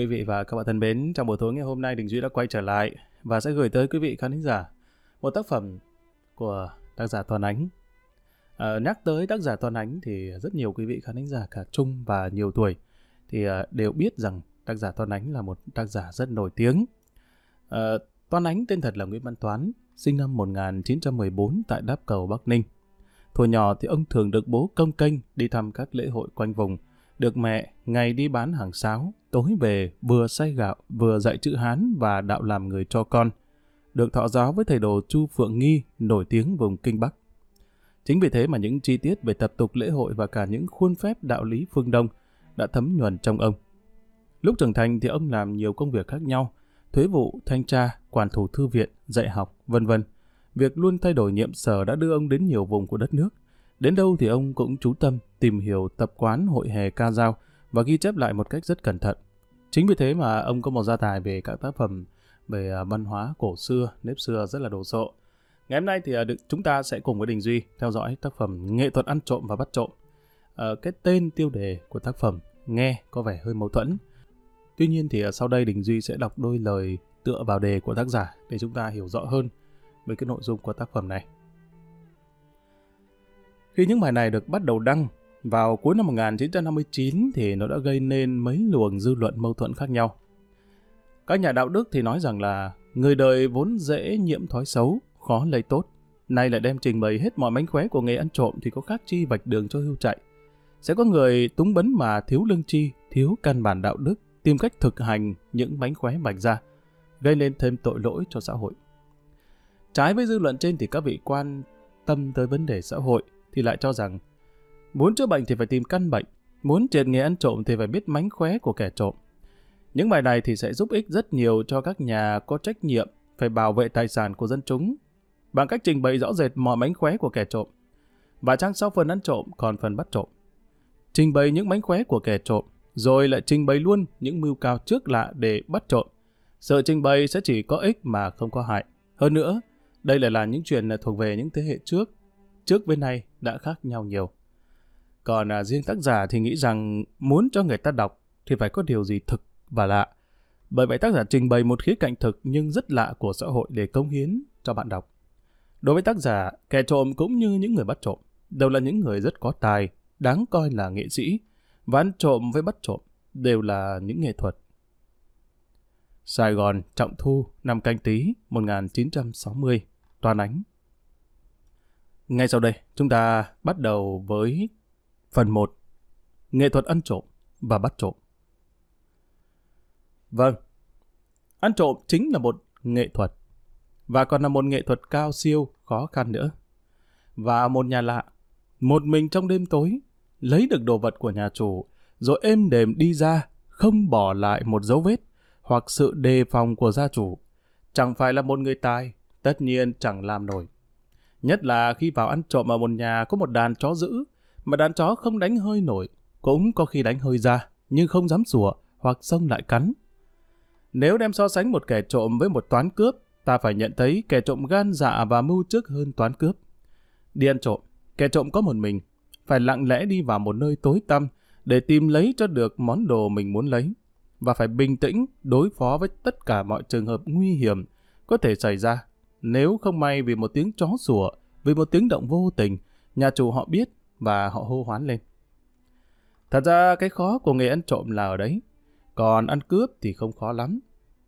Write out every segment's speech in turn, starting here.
Quý vị và các bạn thân mến, trong buổi tối ngày hôm nay Đình Duy đã quay trở lại và sẽ gửi tới quý vị khán giả một tác phẩm của tác giả Toàn Ánh. À, nhắc tới tác giả Toàn Ánh thì rất nhiều quý vị khán giả cả trung và nhiều tuổi thì à, đều biết rằng tác giả Toàn Ánh là một tác giả rất nổi tiếng. À, Toàn Ánh tên thật là Nguyễn Văn Toán, sinh năm 1914 tại Đáp Cầu, Bắc Ninh. Thuở nhỏ thì ông thường được bố công kênh đi thăm các lễ hội quanh vùng, được mẹ ngày đi bán hàng sáo, tối về vừa xay gạo vừa dạy chữ Hán và đạo làm người cho con. Được thọ giáo với thầy đồ Chu Phượng Nghi, nổi tiếng vùng Kinh Bắc. Chính vì thế mà những chi tiết về tập tục lễ hội và cả những khuôn phép đạo lý phương Đông đã thấm nhuần trong ông. Lúc trưởng thành thì ông làm nhiều công việc khác nhau, thuế vụ, thanh tra, quản thủ thư viện, dạy học, vân vân. Việc luôn thay đổi nhiệm sở đã đưa ông đến nhiều vùng của đất nước. Đến đâu thì ông cũng chú tâm tìm hiểu tập quán hội hè ca dao và ghi chép lại một cách rất cẩn thận. Chính vì thế mà ông có một gia tài về các tác phẩm về à, văn hóa cổ xưa, nếp xưa rất là đồ sộ. Ngày hôm nay thì à, chúng ta sẽ cùng với Đình Duy theo dõi tác phẩm Nghệ thuật ăn trộm và bắt trộm. Ờ, cái tên tiêu đề của tác phẩm nghe có vẻ hơi mâu thuẫn. Tuy nhiên thì à, sau đây Đình Duy sẽ đọc đôi lời tựa vào đề của tác giả để chúng ta hiểu rõ hơn về cái nội dung của tác phẩm này. Khi những bài này được bắt đầu đăng vào cuối năm 1959 thì nó đã gây nên mấy luồng dư luận mâu thuẫn khác nhau. Các nhà đạo đức thì nói rằng là người đời vốn dễ nhiễm thói xấu, khó lây tốt. Nay lại đem trình bày hết mọi mánh khóe của nghề ăn trộm thì có khác chi vạch đường cho hưu chạy. Sẽ có người túng bấn mà thiếu lương chi, thiếu căn bản đạo đức, tìm cách thực hành những mánh khóe bạch ra, gây nên thêm tội lỗi cho xã hội. Trái với dư luận trên thì các vị quan tâm tới vấn đề xã hội thì lại cho rằng muốn chữa bệnh thì phải tìm căn bệnh, muốn triệt nghề ăn trộm thì phải biết mánh khóe của kẻ trộm. Những bài này thì sẽ giúp ích rất nhiều cho các nhà có trách nhiệm phải bảo vệ tài sản của dân chúng bằng cách trình bày rõ rệt mọi mánh khóe của kẻ trộm. Và trang sau phần ăn trộm còn phần bắt trộm. Trình bày những mánh khóe của kẻ trộm, rồi lại trình bày luôn những mưu cao trước lạ để bắt trộm. Sự trình bày sẽ chỉ có ích mà không có hại. Hơn nữa, đây lại là những chuyện thuộc về những thế hệ trước. Trước với nay đã khác nhau nhiều. Còn à, riêng tác giả thì nghĩ rằng muốn cho người ta đọc thì phải có điều gì thực và lạ. Bởi vậy tác giả trình bày một khía cạnh thực nhưng rất lạ của xã hội để công hiến cho bạn đọc. Đối với tác giả, kẻ trộm cũng như những người bắt trộm, đều là những người rất có tài, đáng coi là nghệ sĩ, và ăn trộm với bắt trộm đều là những nghệ thuật. Sài Gòn, Trọng Thu, năm canh tí, 1960, Toàn Ánh. Ngay sau đây, chúng ta bắt đầu với phần 1, nghệ thuật ăn trộm và bắt trộm. Vâng, ăn trộm chính là một nghệ thuật, và còn là một nghệ thuật cao siêu, khó khăn nữa. Và một nhà lạ, một mình trong đêm tối, lấy được đồ vật của nhà chủ, rồi êm đềm đi ra, không bỏ lại một dấu vết, hoặc sự đề phòng của gia chủ. Chẳng phải là một người tài, tất nhiên chẳng làm nổi. Nhất là khi vào ăn trộm ở một nhà có một đàn chó giữ, mà đàn chó không đánh hơi nổi, cũng có khi đánh hơi ra, nhưng không dám sủa hoặc xông lại cắn. Nếu đem so sánh một kẻ trộm với một toán cướp, ta phải nhận thấy kẻ trộm gan dạ và mưu trước hơn toán cướp. Đi ăn trộm, kẻ trộm có một mình, phải lặng lẽ đi vào một nơi tối tăm để tìm lấy cho được món đồ mình muốn lấy, và phải bình tĩnh đối phó với tất cả mọi trường hợp nguy hiểm có thể xảy ra. Nếu không may vì một tiếng chó sủa, vì một tiếng động vô tình, nhà chủ họ biết và họ hô hoán lên. Thật ra cái khó của nghề ăn trộm là ở đấy, còn ăn cướp thì không khó lắm.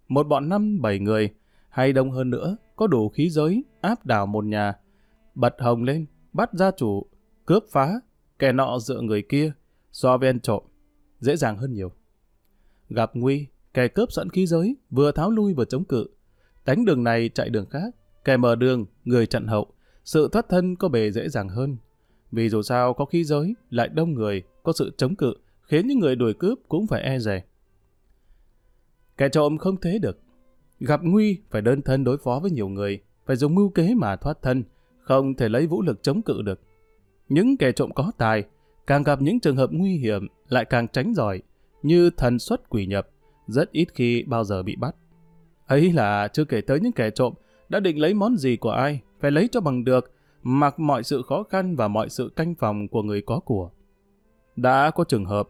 Một bọn năm bảy người, hay đông hơn nữa, có đủ khí giới, áp đảo một nhà, bật hồng lên, bắt gia chủ, cướp phá, kẻ nọ dựa người kia, so với ăn trộm, dễ dàng hơn nhiều. Gặp nguy, kẻ cướp sẵn khí giới, vừa tháo lui vừa chống cự, đánh đường này chạy đường khác, kẻ mở đường, người chặn hậu, sự thoát thân có bề dễ dàng hơn. Vì dù sao có khí giới, lại đông người, có sự chống cự, khiến những người đuổi cướp cũng phải e rè. Kẻ trộm không thế được. Gặp nguy phải đơn thân đối phó với nhiều người, phải dùng mưu kế mà thoát thân, không thể lấy vũ lực chống cự được. Những kẻ trộm có tài, càng gặp những trường hợp nguy hiểm lại càng tránh giỏi, như thần xuất quỷ nhập, rất ít khi bao giờ bị bắt. Ấy là chưa kể tới những kẻ trộm đã định lấy món gì của ai, phải lấy cho bằng được, mặc mọi sự khó khăn và mọi sự canh phòng của người có của. Đã có trường hợp,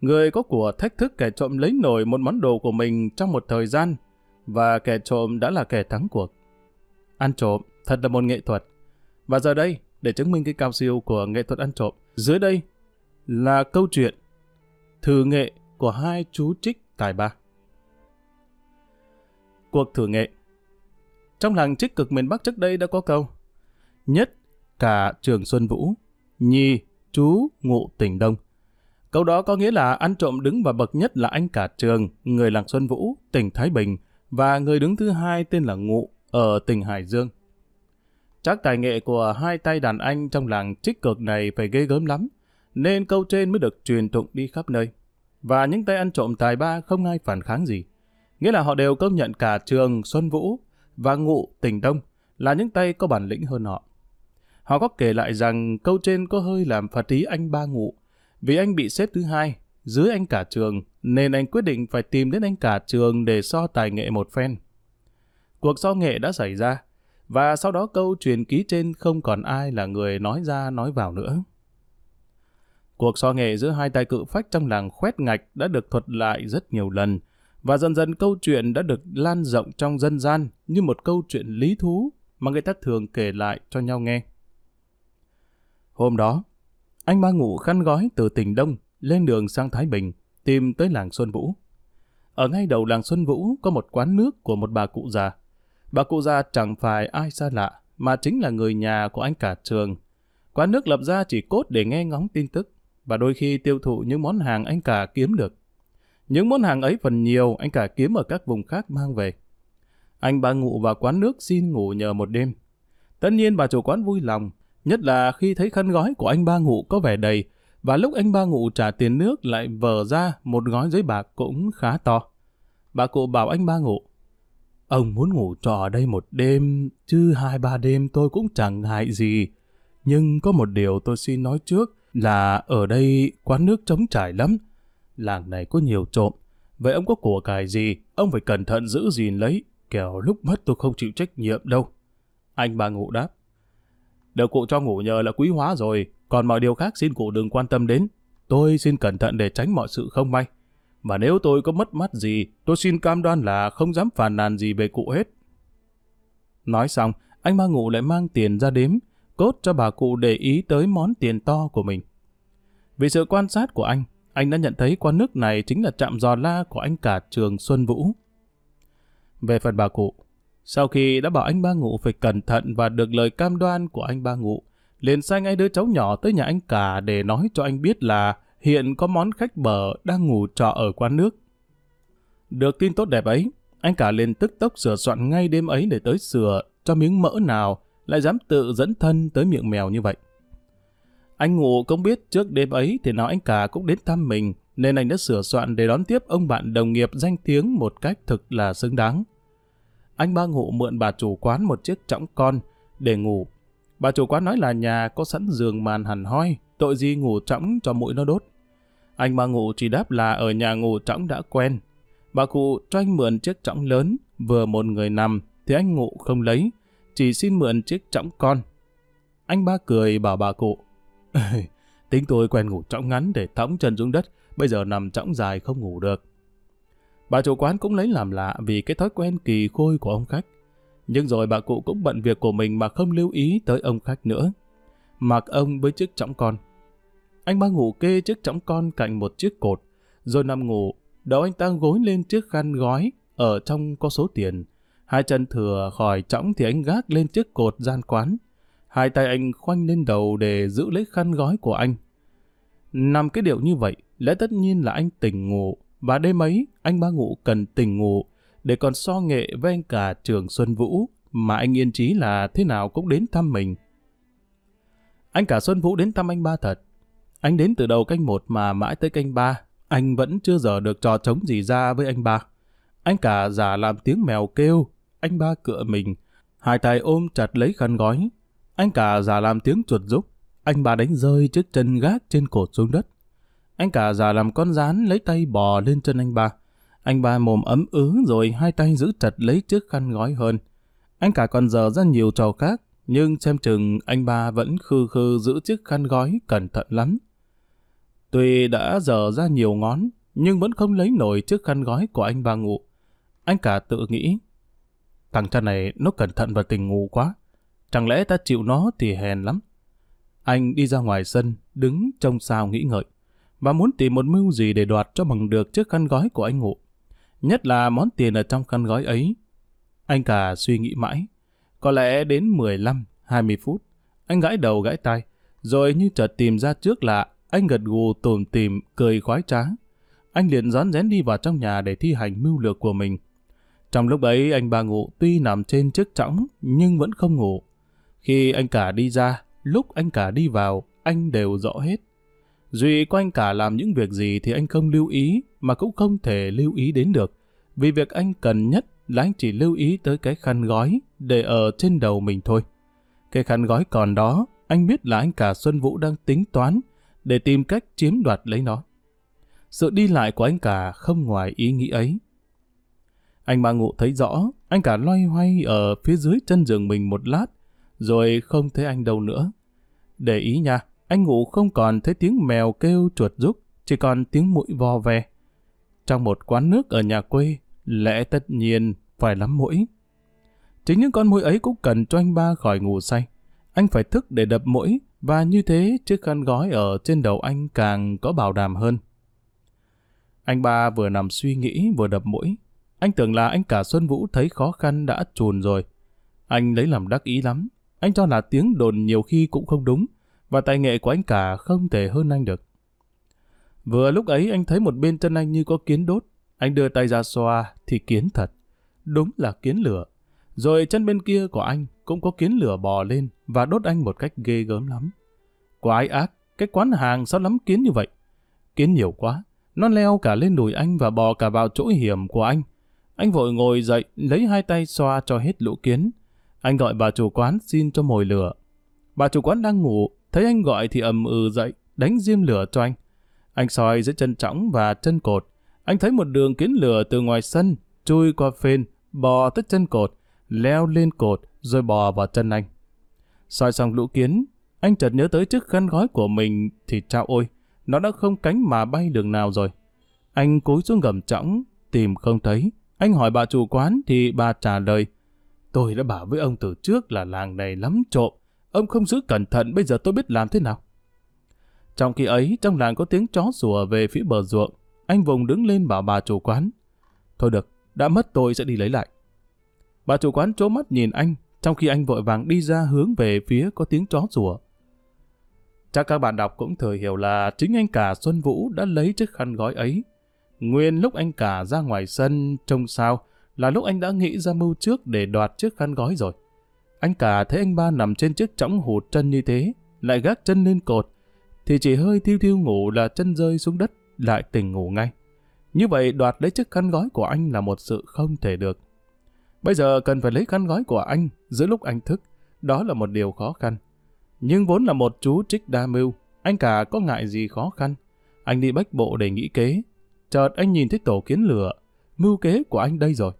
Người có của thách thức kẻ trộm lấy nổi một món đồ của mình trong một thời gian, và kẻ trộm đã là kẻ thắng cuộc. Ăn trộm thật là một nghệ thuật. Và giờ đây, để chứng minh cái cao siêu của nghệ thuật ăn trộm, dưới đây là câu chuyện thử nghệ của hai chú trích tài ba. Cuộc thử nghệ trong làng trích cực miền Bắc trước đây đã có câu Nhất cả trường Xuân Vũ, nhi chú ngụ tỉnh Đông. Câu đó có nghĩa là ăn trộm đứng và bậc nhất là anh cả trường, người làng Xuân Vũ, tỉnh Thái Bình, và người đứng thứ hai tên là Ngụ, ở tỉnh Hải Dương. Chắc tài nghệ của hai tay đàn anh trong làng trích cực này phải ghê gớm lắm, nên câu trên mới được truyền tụng đi khắp nơi. Và những tay ăn trộm tài ba không ai phản kháng gì. Nghĩa là họ đều công nhận cả trường Xuân Vũ và Ngụ tỉnh Đông là những tay có bản lĩnh hơn họ. Họ có kể lại rằng câu trên có hơi làm phật ý anh ba Ngụ, vì anh bị xếp thứ hai, dưới anh cả trường, nên anh quyết định phải tìm đến anh cả trường để so tài nghệ một phen. Cuộc so nghệ đã xảy ra, và sau đó câu truyền ký trên không còn ai là người nói ra nói vào nữa. Cuộc so nghệ giữa hai tay cự phách trong làng khoét ngạch đã được thuật lại rất nhiều lần, và dần dần câu chuyện đã được lan rộng trong dân gian như một câu chuyện lý thú mà người ta thường kể lại cho nhau nghe. Hôm đó, anh ba ngủ khăn gói từ tỉnh Đông lên đường sang Thái Bình, tìm tới làng Xuân Vũ. Ở ngay đầu làng Xuân Vũ có một quán nước của một bà cụ già. Bà cụ già chẳng phải ai xa lạ, mà chính là người nhà của anh cả trường. Quán nước lập ra chỉ cốt để nghe ngóng tin tức, và đôi khi tiêu thụ những món hàng anh cả kiếm được. Những món hàng ấy phần nhiều anh cả kiếm ở các vùng khác mang về. Anh ba ngủ vào quán nước xin ngủ nhờ một đêm. Tất nhiên bà chủ quán vui lòng, nhất là khi thấy khăn gói của anh ba ngủ có vẻ đầy, và lúc anh ba ngủ trả tiền nước lại vờ ra một gói giấy bạc cũng khá to. Bà cụ bảo anh ba ngủ, ông muốn ngủ trọ ở đây một đêm, chứ hai ba đêm tôi cũng chẳng ngại gì. Nhưng có một điều tôi xin nói trước là ở đây quán nước trống trải lắm. Làng này có nhiều trộm, vậy ông có của cải gì, ông phải cẩn thận giữ gìn lấy, kẻo lúc mất tôi không chịu trách nhiệm đâu. Anh ba Ngụ đáp, được cụ cho ngủ nhờ là quý hóa rồi, còn mọi điều khác xin cụ đừng quan tâm đến. Tôi xin cẩn thận để tránh mọi sự không may. Và nếu tôi có mất mát gì, tôi xin cam đoan là không dám phàn nàn gì về cụ hết. Nói xong, anh ba Ngụ lại mang tiền ra đếm, cốt cho bà cụ để ý tới món tiền to của mình. Vì sự quan sát của anh, anh đã nhận thấy quán nước này chính là trạm giò la của anh cả trường Xuân Vũ. Về phần bà cụ, sau khi đã bảo anh ba ngụ phải cẩn thận và được lời cam đoan của anh ba ngụ, liền sai ngay đứa cháu nhỏ tới nhà anh cả để nói cho anh biết là hiện có món khách bờ đang ngủ trọ ở quán nước. Được tin tốt đẹp ấy, anh cả liền tức tốc sửa soạn ngay đêm ấy để tới sửa cho miếng mỡ nào lại dám tự dẫn thân tới miệng mèo như vậy. Anh Ngụ cũng biết trước đêm ấy thì nào anh cả cũng đến thăm mình, nên anh đã sửa soạn để đón tiếp ông bạn đồng nghiệp danh tiếng một cách thực là xứng đáng. Anh ba Ngụ mượn bà chủ quán một chiếc trõng con để ngủ Bà chủ quán nói là nhà có sẵn giường màn hẳn hoi, tội gì ngủ trõng cho mũi nó đốt. Anh ba Ngụ chỉ đáp là ở nhà ngủ trõng đã quen. Bà cụ cho anh mượn chiếc trõng lớn, vừa một người nằm, thì anh Ngụ không lấy, chỉ xin mượn chiếc trõng con. Anh ba cười bảo bà cụ, tính tôi quen ngủ trọng ngắn để thõng chân xuống đất, bây giờ nằm trọng dài không ngủ được. Bà chủ quán cũng lấy làm lạ vì cái thói quen kỳ khôi của ông khách. Nhưng rồi bà cụ cũng bận việc của mình mà không lưu ý tới ông khách nữa. Mặc ông với chiếc trọng con. Anh ba ngủ kê chiếc trọng con cạnh một chiếc cột, rồi nằm ngủ, đầu anh ta gối lên chiếc khăn gói, ở trong có số tiền. Hai chân thừa khỏi chõng thì anh gác lên chiếc cột gian quán. Hai tay anh khoanh lên đầu để giữ lấy khăn gói của anh. Nằm cái điệu như vậy, lẽ tất nhiên là anh tỉnh ngủ, và đêm ấy, anh ba ngủ cần tỉnh ngủ, để còn so nghệ với anh cả trường Xuân Vũ, mà anh yên chí là thế nào cũng đến thăm mình. Anh cả Xuân Vũ đến thăm anh ba thật. Anh đến từ đầu canh một mà mãi tới canh ba, anh vẫn chưa giờ được trò trống gì ra với anh ba. Anh cả giả làm tiếng mèo kêu, anh ba cựa mình, hai tay ôm chặt lấy khăn gói. Anh cả già làm tiếng chuột rúc, anh ba đánh rơi chiếc chân gác trên cột xuống đất. Anh cả già làm con rán lấy tay bò lên chân anh ba. Anh ba mồm ấm ứ rồi hai tay giữ chặt lấy chiếc khăn gói hơn. Anh cả còn dở ra nhiều trò khác, nhưng xem chừng anh ba vẫn khư khư giữ chiếc khăn gói cẩn thận lắm. Tuy đã dở ra nhiều ngón, nhưng vẫn không lấy nổi chiếc khăn gói của anh ba ngủ. Anh cả tự nghĩ, thằng cha này nó cẩn thận và tình ngủ quá. Chẳng lẽ ta chịu nó thì hèn lắm. Anh đi ra ngoài sân, đứng trông sao nghĩ ngợi, và muốn tìm một mưu gì để đoạt cho bằng được chiếc khăn gói của anh ngụ. Nhất là món tiền ở trong khăn gói ấy. Anh cả suy nghĩ mãi. Có lẽ đến 15, 20 phút, anh gãi đầu gãi tai, rồi như chợt tìm ra trước lạ, anh gật gù tủm tìm, cười khoái trá. Anh liền rón rén đi vào trong nhà để thi hành mưu lược của mình. Trong lúc ấy anh ba ngụ tuy nằm trên chiếc trõng nhưng vẫn không ngủ. Khi anh cả đi ra, lúc anh cả đi vào, anh đều rõ hết. Duy có anh cả làm những việc gì thì anh không lưu ý mà cũng không thể lưu ý đến được. Vì việc anh cần nhất là anh chỉ lưu ý tới cái khăn gói để ở trên đầu mình thôi. Cái khăn gói còn đó, anh biết là anh cả Xuân Vũ đang tính toán để tìm cách chiếm đoạt lấy nó. Sự đi lại của anh cả không ngoài ý nghĩ ấy. Anh ba ngụ thấy rõ, anh cả loay hoay ở phía dưới chân giường mình một lát, rồi không thấy anh đâu nữa. Để ý nha, anh ngủ không còn thấy tiếng mèo kêu chuột rúc, chỉ còn tiếng mũi vo ve. Trong một quán nước ở nhà quê, lẽ tất nhiên phải lắm mũi. Chính những con mũi ấy cũng cần cho anh ba khỏi ngủ say. Anh phải thức để đập mũi, và như thế chiếc khăn gói ở trên đầu anh càng có bảo đảm hơn. Anh ba vừa nằm suy nghĩ vừa đập mũi. Anh tưởng là anh cả Xuân Vũ thấy khó khăn đã trùn rồi. Anh lấy làm đắc ý lắm. Anh cho là tiếng đồn nhiều khi cũng không đúng, và tài nghệ của anh cả không thể hơn anh được. Vừa lúc ấy anh thấy một bên chân anh như có kiến đốt. Anh đưa tay ra xoa thì kiến thật. Đúng là kiến lửa. Rồi chân bên kia của anh cũng có kiến lửa bò lên và đốt anh một cách ghê gớm lắm. Quái ác, cái quán hàng sao lắm kiến như vậy? Kiến nhiều quá, nó leo cả lên đùi anh và bò cả vào chỗ hiểm của anh. Anh vội ngồi dậy, lấy hai tay xoa cho hết lũ kiến. Anh gọi bà chủ quán xin cho mồi lửa. Bà chủ quán đang ngủ, thấy anh gọi thì ầm ừ dậy, đánh diêm lửa cho anh. Anh soi dưới chân trõng và chân cột. Anh thấy một đường kiến lửa từ ngoài sân, chui qua phên, bò tới chân cột, leo lên cột, rồi bò vào chân anh. Soi xong lũ kiến, anh chợt nhớ tới chiếc khăn gói của mình thì trao ôi, nó đã không cánh mà bay đường nào rồi. Anh cúi xuống gầm trõng, tìm không thấy. Anh hỏi bà chủ quán thì bà trả lời, tôi đã bảo với ông từ trước là làng này lắm trộm, ông không giữ cẩn thận bây giờ tôi biết làm thế nào. Trong khi ấy, trong làng có tiếng chó sủa về phía bờ ruộng, anh vùng đứng lên bảo bà chủ quán. Thôi được, đã mất tôi sẽ đi lấy lại. Bà chủ quán trố mắt nhìn anh, trong khi anh vội vàng đi ra hướng về phía có tiếng chó sủa. Chắc các bạn đọc cũng thừa hiểu là chính anh cả Xuân Vũ đã lấy chiếc khăn gói ấy. Nguyên lúc anh cả ra ngoài sân trông sao là lúc anh đã nghĩ ra mưu trước để đoạt chiếc khăn gói rồi. Anh cả thấy anh ba nằm trên chiếc trõng hụt chân như thế, lại gác chân lên cột, thì chỉ hơi thiêu thiêu ngủ là chân rơi xuống đất, lại tỉnh ngủ ngay. Như vậy đoạt lấy chiếc khăn gói của anh là một sự không thể được. Bây giờ cần phải lấy khăn gói của anh giữa lúc anh thức, đó là một điều khó khăn. Nhưng vốn là một chú trích đa mưu, anh cả có ngại gì khó khăn. Anh đi bách bộ để nghĩ kế. Chợt anh nhìn thấy tổ kiến lửa, mưu kế của anh đây rồi.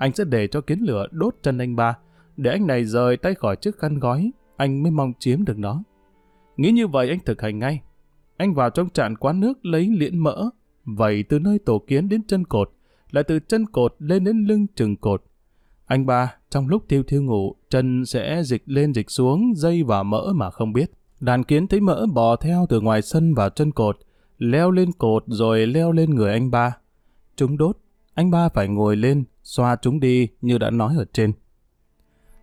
Anh sẽ để cho kiến lửa đốt chân anh ba, để anh này rời tay khỏi chiếc khăn gói, anh mới mong chiếm được nó. Nghĩ như vậy anh thực hành ngay. Anh vào trong trạm quán nước lấy liễn mỡ, vậy từ nơi tổ kiến đến chân cột, lại từ chân cột lên đến lưng chừng cột. Anh ba, trong lúc thiêu thiêu ngủ, chân sẽ dịch lên dịch xuống, dây và mỡ mà không biết. Đàn kiến thấy mỡ bò theo từ ngoài sân vào chân cột, leo lên cột rồi leo lên người anh ba. Chúng đốt, anh ba phải ngồi lên, xoa chúng đi như đã nói ở trên.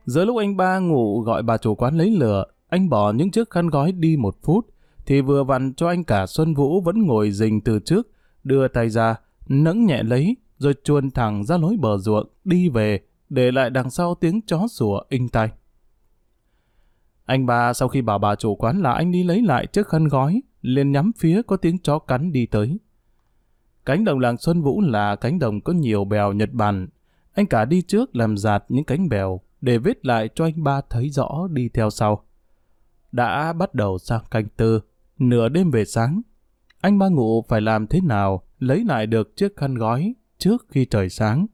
Giữa lúc anh ba ngủ gọi bà chủ quán lấy lửa, anh bỏ những chiếc khăn gói đi một phút, thì vừa vặn cho anh cả Xuân Vũ vẫn ngồi rình từ trước, đưa tay ra, nẫng nhẹ lấy, rồi chuồn thẳng ra lối bờ ruộng, đi về, để lại đằng sau tiếng chó sủa inh tai. Anh ba sau khi bảo bà chủ quán là anh đi lấy lại chiếc khăn gói, liền nhắm phía có tiếng chó cắn đi tới. Cánh đồng làng Xuân Vũ là cánh đồng có nhiều bèo Nhật Bản. Anh cả đi trước làm giạt những cánh bèo để viết lại cho anh ba thấy rõ đi theo sau. Đã bắt đầu sang canh tư, nửa đêm về sáng. Anh ba ngủ phải làm thế nào lấy lại được chiếc khăn gói trước khi trời sáng.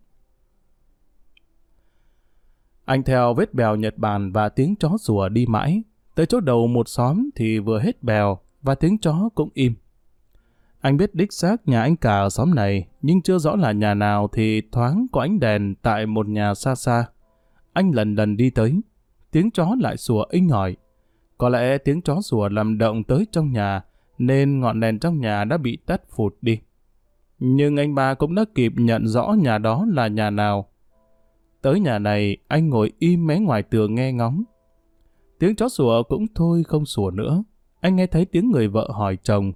Anh theo vết bèo Nhật Bản và tiếng chó sủa đi mãi. Tới chỗ đầu một xóm thì vừa hết bèo và tiếng chó cũng im. Anh biết đích xác nhà anh cả ở xóm này, nhưng chưa rõ là nhà nào thì thoáng có ánh đèn tại một nhà xa xa. Anh lần lần đi tới, tiếng chó lại sủa inh hỏi. Có lẽ tiếng chó sủa làm động tới trong nhà, nên ngọn đèn trong nhà đã bị tắt phụt đi. Nhưng anh ba cũng đã kịp nhận rõ nhà đó là nhà nào. Tới nhà này, anh ngồi im mé ngoài tường nghe ngóng. Tiếng chó sủa cũng thôi không sủa nữa. Anh nghe thấy tiếng người vợ hỏi chồng.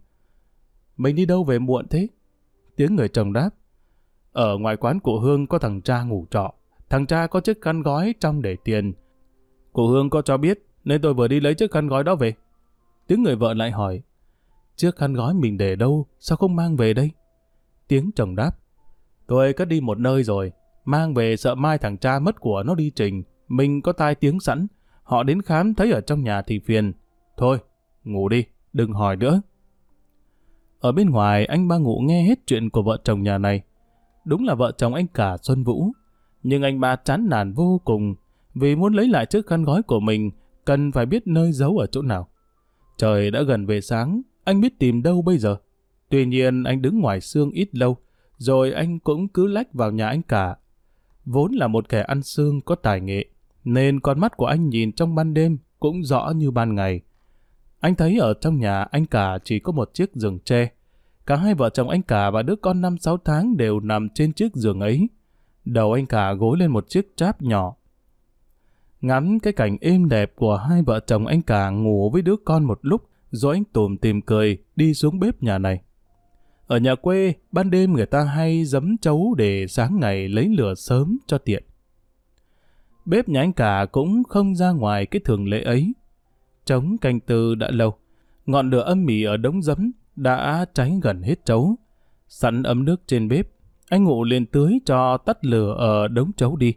Mình đi đâu về muộn thế? Tiếng người chồng đáp. Ở ngoài quán cụ Hương có thằng cha ngủ trọ. Thằng cha có chiếc khăn gói trong để tiền. Cụ Hương có cho biết, nên tôi vừa đi lấy chiếc khăn gói đó về. Tiếng người vợ lại hỏi. Chiếc khăn gói mình để đâu, sao không mang về đây? Tiếng chồng đáp. Tôi cất đi một nơi rồi, mang về sợ mai thằng cha mất của nó đi trình. Mình có tai tiếng sẵn, họ đến khám thấy ở trong nhà thì phiền. Thôi, ngủ đi, đừng hỏi nữa. Ở bên ngoài, anh ba ngủ nghe hết chuyện của vợ chồng nhà này. Đúng là vợ chồng anh cả Xuân Vũ. Nhưng anh ba chán nản vô cùng, vì muốn lấy lại chiếc khăn gói của mình, cần phải biết nơi giấu ở chỗ nào. Trời đã gần về sáng, anh biết tìm đâu bây giờ. Tuy nhiên anh đứng ngoài xương ít lâu, rồi anh cũng cứ lách vào nhà anh cả. Vốn là một kẻ ăn xương có tài nghệ, nên con mắt của anh nhìn trong ban đêm cũng rõ như ban ngày. Anh thấy ở trong nhà anh cả chỉ có một chiếc giường tre. Cả hai vợ chồng anh cả và đứa con 5-6 tháng đều nằm trên chiếc giường ấy. Đầu anh cả gối lên một chiếc tráp nhỏ. Ngắm cái cảnh êm đẹp của hai vợ chồng anh cả ngủ với đứa con một lúc, rồi anh tùm tìm cười đi xuống bếp nhà này. Ở nhà quê, ban đêm người ta hay giấm chấu để sáng ngày lấy lửa sớm cho tiện. Bếp nhà anh cả cũng không ra ngoài cái thường lệ ấy. Trống canh tư đã lâu, ngọn lửa âm mỉ ở đống giấm đã cháy gần hết chấu. Sẵn ấm nước trên bếp, anh ngủ lên tưới cho tắt lửa ở đống chấu đi.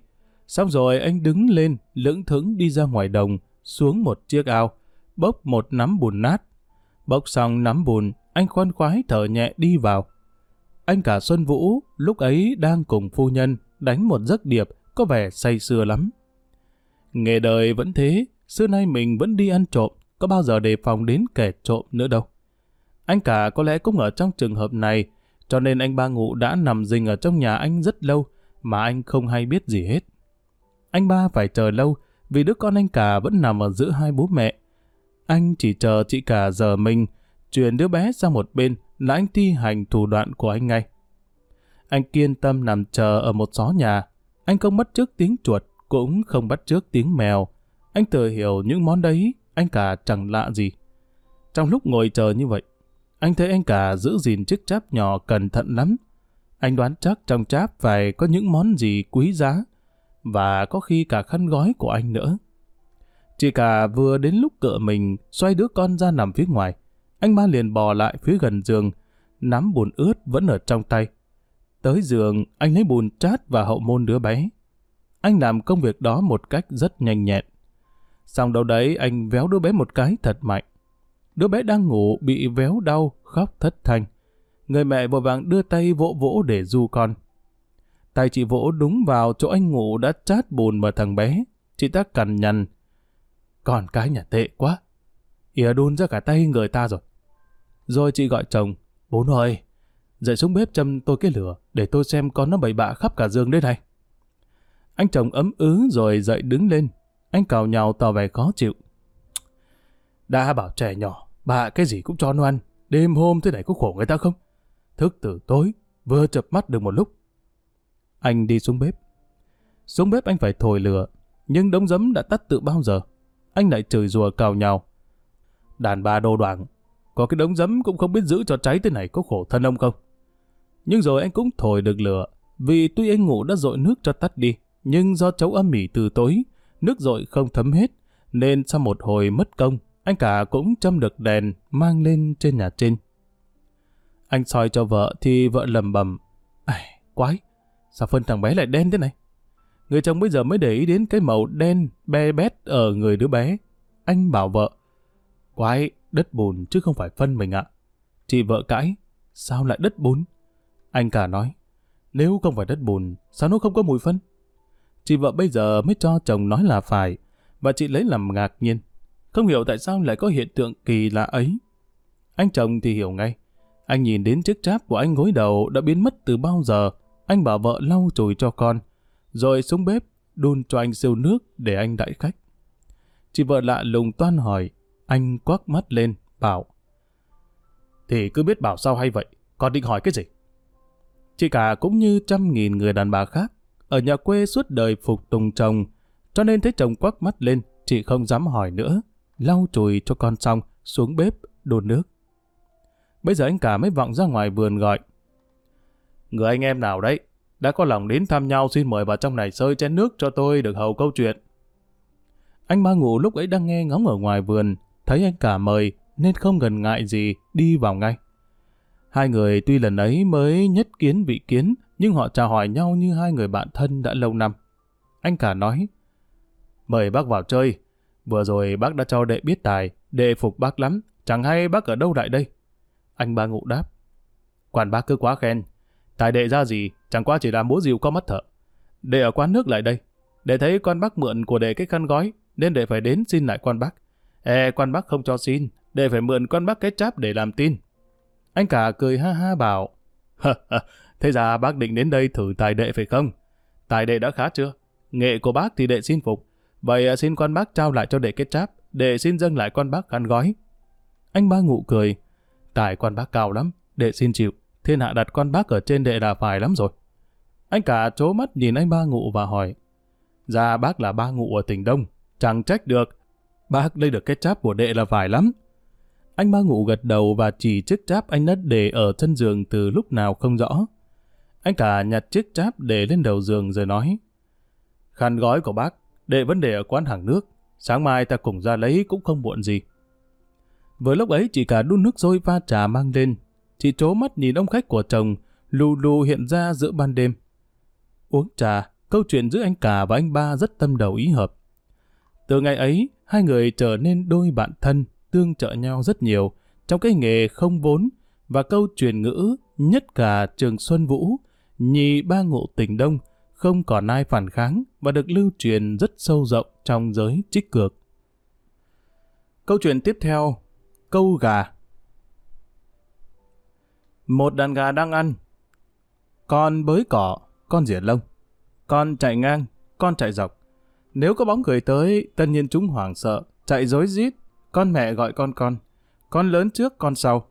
Xong rồi anh đứng lên, lững thững đi ra ngoài đồng, xuống một chiếc ao, bốc một nắm bùn nát. Bốc xong nắm bùn, anh khoan khoái thở nhẹ đi vào. Anh cả Xuân Vũ lúc ấy đang cùng phu nhân đánh một giấc điệp có vẻ say sưa lắm. Nghề đời vẫn thế, xưa nay mình vẫn đi ăn trộm, có bao giờ đề phòng đến kẻ trộm nữa đâu. Anh cả có lẽ cũng ở trong trường hợp này, cho nên anh ba ngụ đã nằm rình ở trong nhà anh rất lâu, mà anh không hay biết gì hết. Anh ba phải chờ lâu, vì đứa con anh cả vẫn nằm ở giữa hai bố mẹ. Anh chỉ chờ chị cả giờ mình, chuyển đứa bé sang một bên là anh thi hành thủ đoạn của anh ngay. Anh kiên tâm nằm chờ ở một xó nhà. Anh không bắt trước tiếng chuột, cũng không bắt trước tiếng mèo. Anh tự hiểu những món đấy, anh cả chẳng lạ gì. Trong lúc ngồi chờ như vậy, anh thấy anh cả giữ gìn chiếc cháp nhỏ cẩn thận lắm. Anh đoán chắc trong cháp phải có những món gì quý giá, và có khi cả khăn gói của anh nữa. Chị cả vừa đến lúc cựa mình xoay đứa con ra nằm phía ngoài. Anh ba liền bò lại phía gần giường, nắm bùn ướt vẫn ở trong tay. Tới giường, anh lấy bùn chát và hậu môn đứa bé. Anh làm công việc đó một cách rất nhanh nhẹn. Xong đâu đấy, anh véo đứa bé một cái thật mạnh. Đứa bé đang ngủ bị véo đau, khóc thất thanh. Người mẹ vội vàng đưa tay vỗ vỗ để du con. Tay chị vỗ đúng vào chỗ anh ngủ đã chát bùn vào thằng bé. Chị ta cằn nhằn. Còn cái nhà tệ quá. ỉa đun ra cả tay người ta rồi. Rồi chị gọi chồng. Bố ơi, dậy xuống bếp châm tôi cái lửa để tôi xem con nó bậy bạ khắp cả giường đây này. Anh chồng ấm ứ rồi dậy đứng lên. Anh cào nhào tỏ vẻ khó chịu. Đã bảo trẻ nhỏ, bà cái gì cũng cho nó ăn. Đêm hôm thế này có khổ người ta không? Thức từ tối, vừa chập mắt được một lúc. Anh đi xuống bếp. Xuống bếp anh phải thổi lửa, nhưng đống giấm đã tắt từ bao giờ. Anh lại chửi rùa cào nhào. Đàn bà đồ đoạn, có cái đống giấm cũng không biết giữ cho cháy thế này có khổ thân ông không? Nhưng rồi anh cũng thổi được lửa, vì tuy anh ngủ đã dội nước cho tắt đi, nhưng do chấu âm mỉ từ tối, nước dội không thấm hết, nên sau một hồi mất công, anh cả cũng châm được đèn mang lên trên nhà trên. Anh soi cho vợ thì vợ lầm bầm. Ai, quái, sao phân thằng bé lại đen thế này? Người chồng bây giờ mới để ý đến cái màu đen be bét ở người đứa bé. Anh bảo vợ, quái, đất bùn chứ không phải phân mình ạ. Chị vợ cãi, sao lại đất bùn? Anh cả nói, nếu không phải đất bùn, sao nó không có mùi phân? Chị vợ bây giờ mới cho chồng nói là phải, và chị lấy làm ngạc nhiên. Không hiểu tại sao lại có hiện tượng kỳ lạ ấy. Anh chồng thì hiểu ngay. Anh nhìn đến chiếc cháp của anh gối đầu đã biến mất từ bao giờ. Anh bảo vợ lau chùi cho con. Rồi xuống bếp, đun cho anh siêu nước để anh đãi khách. Chị vợ lạ lùng toan hỏi. Anh quắc mắt lên, bảo. Thì cứ biết bảo sao hay vậy, còn định hỏi cái gì? Chị cả cũng như trăm nghìn người đàn bà khác, ở nhà quê suốt đời phục tùng chồng, cho nên thấy chồng quắc mắt lên, chị không dám hỏi nữa, lau chùi cho con xong, xuống bếp, đun nước. Bây giờ anh cả mới vọng ra ngoài vườn gọi. Người anh em nào đấy, đã có lòng đến thăm nhau xin mời vào trong này sơi chén nước cho tôi được hầu câu chuyện. Anh ba ngủ lúc ấy đang nghe ngóng ở ngoài vườn, thấy anh cả mời nên không gần ngại gì đi vào ngay. Hai người tuy lần ấy mới nhất kiến vị kiến, nhưng họ chào hỏi nhau như hai người bạn thân đã lâu năm. Anh cả nói, mời bác vào chơi. Vừa rồi bác đã cho đệ biết tài, đệ phục bác lắm, chẳng hay bác ở đâu lại đây. Anh ba ngụ đáp, quản bác cứ quá khen. Tài đệ ra gì, chẳng qua chỉ là múa rìu có mắt thợ. Đệ ở quán nước lại đây. Đệ thấy quan bác mượn của đệ cái khăn gói, nên đệ phải đến xin lại quan bác. E, quan bác không cho xin, đệ phải mượn quan bác cái cháp để làm tin. Anh cả cười ha ha bảo, thế ra bác định đến đây thử tài đệ phải không? Tài đệ đã khá chưa? Nghệ của bác thì đệ xin phục. Vậy à, xin quan bác trao lại cho đệ kết cháp, đệ xin dâng lại quan bác khăn gói. Anh ba ngụ cười, tài quan bác cao lắm, đệ xin chịu. Thiên hạ đặt quan bác ở trên đệ là phải lắm rồi. Anh cả chố mắt nhìn anh ba ngụ và hỏi, ra bác là ba ngụ ở tỉnh Đông, chẳng trách được. Bác lấy được kết cháp của đệ là phải lắm. Anh ba ngụ gật đầu và chỉ chiếc cháp anh đất để ở chân giường từ lúc nào không rõ. Anh cả nhặt chiếc cháp để lên đầu giường rồi nói. Khăn gói của bác, để vấn đề ở quán hàng nước. Sáng mai ta cùng ra lấy cũng không muộn gì. Vừa lúc ấy chị cả đun nước sôi pha trà mang lên. Chị trố mắt nhìn ông khách của chồng, lù lù hiện ra giữa ban đêm. Uống trà, câu chuyện giữa anh cả và anh ba rất tâm đầu ý hợp. Từ ngày ấy, hai người trở nên đôi bạn thân, tương trợ nhau rất nhiều trong cái nghề không vốn và câu truyền ngữ nhất cả trường Xuân Vũ, nhì ba ngộ tỉnh Đông, không còn ai phản kháng và được lưu truyền rất sâu rộng trong giới trích cược. Câu chuyện tiếp theo, câu gà. Một đàn gà đang ăn, con bới cỏ, con rỉa lông, con chạy ngang, con chạy dọc. Nếu có bóng người tới, tất nhiên chúng hoảng sợ, chạy rối rít, con mẹ gọi con con. Con lớn trước con sau.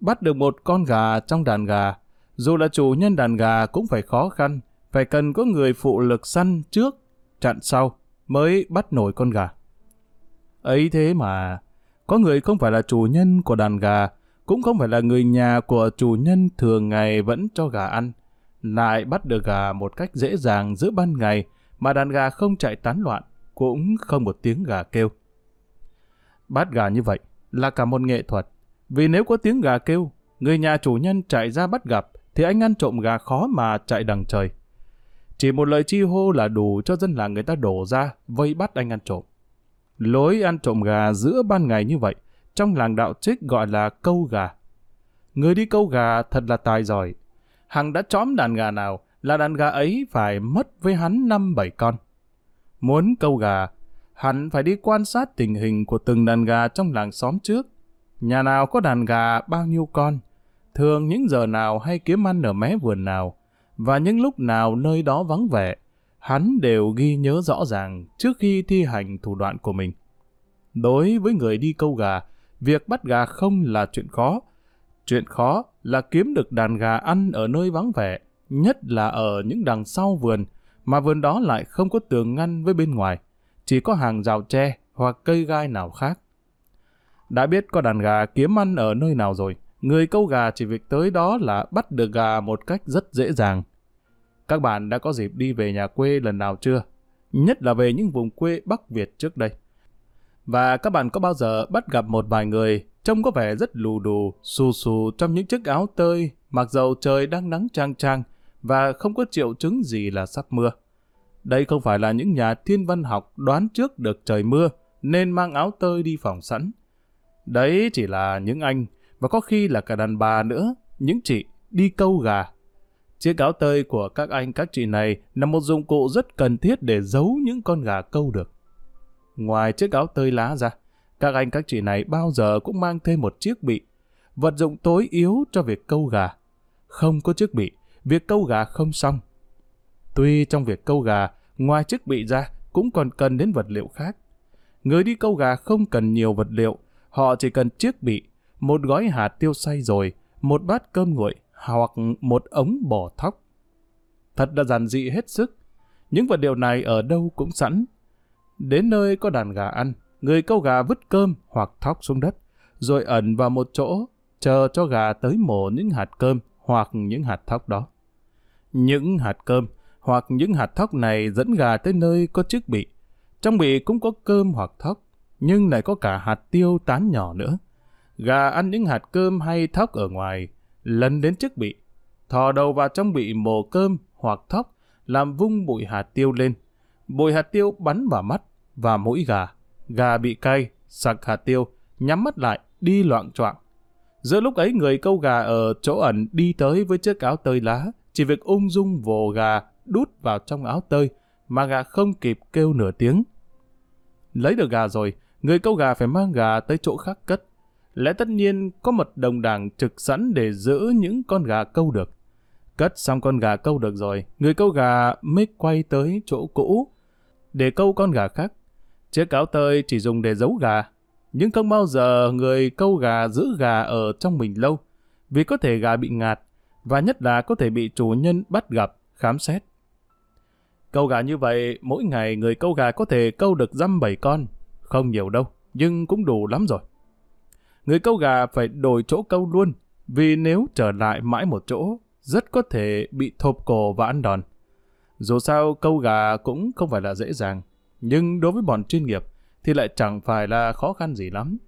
Bắt được một con gà trong đàn gà. Dù là chủ nhân đàn gà cũng phải khó khăn. Phải cần có người phụ lực săn trước, chặn sau, mới bắt nổi con gà. Ấy thế mà, có người không phải là chủ nhân của đàn gà, cũng không phải là người nhà của chủ nhân thường ngày vẫn cho gà ăn. Lại bắt được gà một cách dễ dàng giữa ban ngày, mà đàn gà không chạy tán loạn, cũng không một tiếng gà kêu. bắt gà như vậy là cả một nghệ thuật. Vì nếu có tiếng gà kêu, người nhà chủ nhân chạy ra bắt gặp, thì anh ăn trộm gà khó mà chạy đằng trời. Chỉ một lời chi hô là đủ cho dân làng người ta đổ ra, vây bắt anh ăn trộm. Lối ăn trộm gà giữa ban ngày như vậy, trong làng đạo trích gọi là câu gà. Người đi câu gà thật là tài giỏi. Hằng đã chóm đàn gà nào là đàn gà ấy phải mất với hắn năm bảy con. Muốn câu gà hắn phải đi quan sát tình hình của từng đàn gà trong làng xóm trước. Nhà nào có đàn gà bao nhiêu con, thường những giờ nào hay kiếm ăn ở mé vườn nào, và những lúc nào nơi đó vắng vẻ, hắn đều ghi nhớ rõ ràng trước khi thi hành thủ đoạn của mình. Đối với người đi câu gà, việc bắt gà không là chuyện khó. Chuyện khó là kiếm được đàn gà ăn ở nơi vắng vẻ, nhất là ở những đằng sau vườn, mà vườn đó lại không có tường ngăn với bên ngoài chỉ có hàng rào tre hoặc cây gai nào khác. Đã biết có đàn gà kiếm ăn ở nơi nào rồi, người câu gà chỉ việc tới đó là bắt được gà một cách rất dễ dàng. Các bạn đã có dịp đi về nhà quê lần nào chưa? Nhất là về những vùng quê Bắc Việt trước đây. Và các bạn có bao giờ bắt gặp một vài người trông có vẻ rất lù đù, xù xù trong những chiếc áo tơi, mặc dầu trời đang nắng trang trang và không có triệu chứng gì là sắp mưa. Đây không phải là những nhà thiên văn học đoán trước được trời mưa nên mang áo tơi đi phòng sẵn. Đấy chỉ là những anh và có khi là cả đàn bà nữa, những chị đi câu gà. Chiếc áo tơi của các anh các chị này là một dụng cụ rất cần thiết để giấu những con gà câu được. Ngoài chiếc áo tơi lá ra, các anh các chị này bao giờ cũng mang thêm một chiếc bị. vật dụng tối yếu cho việc câu gà. Không có chiếc bị, việc câu gà không xong. Tuy trong việc câu gà, ngoài chiếc bị ra, cũng còn cần đến vật liệu khác. Người đi câu gà không cần nhiều vật liệu, họ chỉ cần chiếc bị, một gói hạt tiêu xay rồi, một bát cơm nguội hoặc một ống bò thóc. Thật là giản dị hết sức. Những vật liệu này ở đâu cũng sẵn. Đến nơi có đàn gà ăn, người câu gà vứt cơm hoặc thóc xuống đất, rồi ẩn vào một chỗ, chờ cho gà tới mổ những hạt cơm hoặc những hạt thóc đó. Những hạt cơm hoặc những hạt thóc này dẫn gà tới nơi có chiếc bị. Trong bị cũng có cơm hoặc thóc, nhưng lại có cả hạt tiêu tán nhỏ nữa. Gà ăn những hạt cơm hay thóc ở ngoài, lần đến chiếc bị, thò đầu vào trong bị mồ cơm hoặc thóc, làm vung bụi hạt tiêu lên. Bụi hạt tiêu bắn vào mắt và mũi gà. Gà bị cay, sặc hạt tiêu, nhắm mắt lại, đi loạn choạng. Giữa lúc ấy người câu gà ở chỗ ẩn đi tới với chiếc áo tơi lá, chỉ việc ung dung vồ gà đút vào trong áo tơi, mà gà không kịp kêu nửa tiếng. Lấy được gà rồi, người câu gà phải mang gà tới chỗ khác cất. Lẽ tất nhiên có một đồng đảng trực sẵn để giữ những con gà câu được. Cất xong con gà câu được rồi, người câu gà mới quay tới chỗ cũ để câu con gà khác. Chiếc áo tơi chỉ dùng để giấu gà, nhưng không bao giờ người câu gà giữ gà ở trong mình lâu, vì có thể gà bị ngạt, và nhất là có thể bị chủ nhân bắt gặp, khám xét. Câu gà như vậy, mỗi ngày người câu gà có thể câu được dăm bảy con, không nhiều đâu, nhưng cũng đủ lắm rồi. Người câu gà phải đổi chỗ câu luôn, vì nếu trở lại mãi một chỗ, rất có thể bị thộp cổ và ăn đòn. Dù sao câu gà cũng không phải là dễ dàng, nhưng đối với bọn chuyên nghiệp thì lại chẳng phải là khó khăn gì lắm.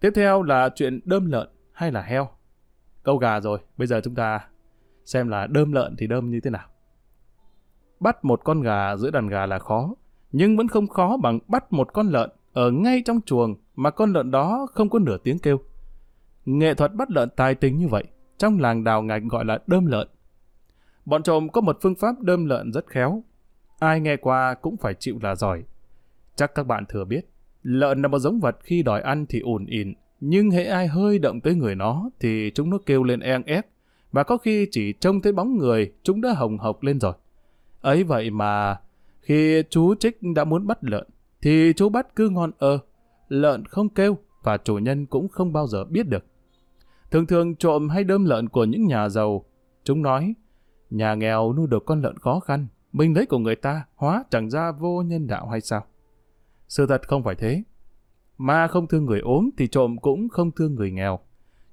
Tiếp theo là chuyện đơm lợn hay là heo. Câu gà rồi, bây giờ chúng ta xem là đơm lợn thì đơm như thế nào. Bắt một con gà giữa đàn gà là khó, nhưng vẫn không khó bằng bắt một con lợn ở ngay trong chuồng mà con lợn đó không có nửa tiếng kêu. Nghệ thuật bắt lợn tài tình như vậy, trong làng đào ngạch gọi là đơm lợn. Bọn trộm có một phương pháp đơm lợn rất khéo. Ai nghe qua cũng phải chịu là giỏi. Chắc các bạn thừa biết, lợn là một giống vật khi đòi ăn thì ùn ỉn, nhưng hễ ai hơi động tới người nó thì chúng nó kêu lên eng ép, và có khi chỉ trông thấy bóng người chúng đã hồng hộc lên rồi. Ấy vậy mà khi chú Trích đã muốn bắt lợn thì chú bắt cứ ngon ơ, lợn không kêu và chủ nhân cũng không bao giờ biết được. Thường thường trộm hay đơm lợn của những nhà giàu, chúng nói, nhà nghèo nuôi được con lợn khó khăn, mình lấy của người ta hóa chẳng ra vô nhân đạo hay sao? Sự thật không phải thế. Ma không thương người ốm thì trộm cũng không thương người nghèo.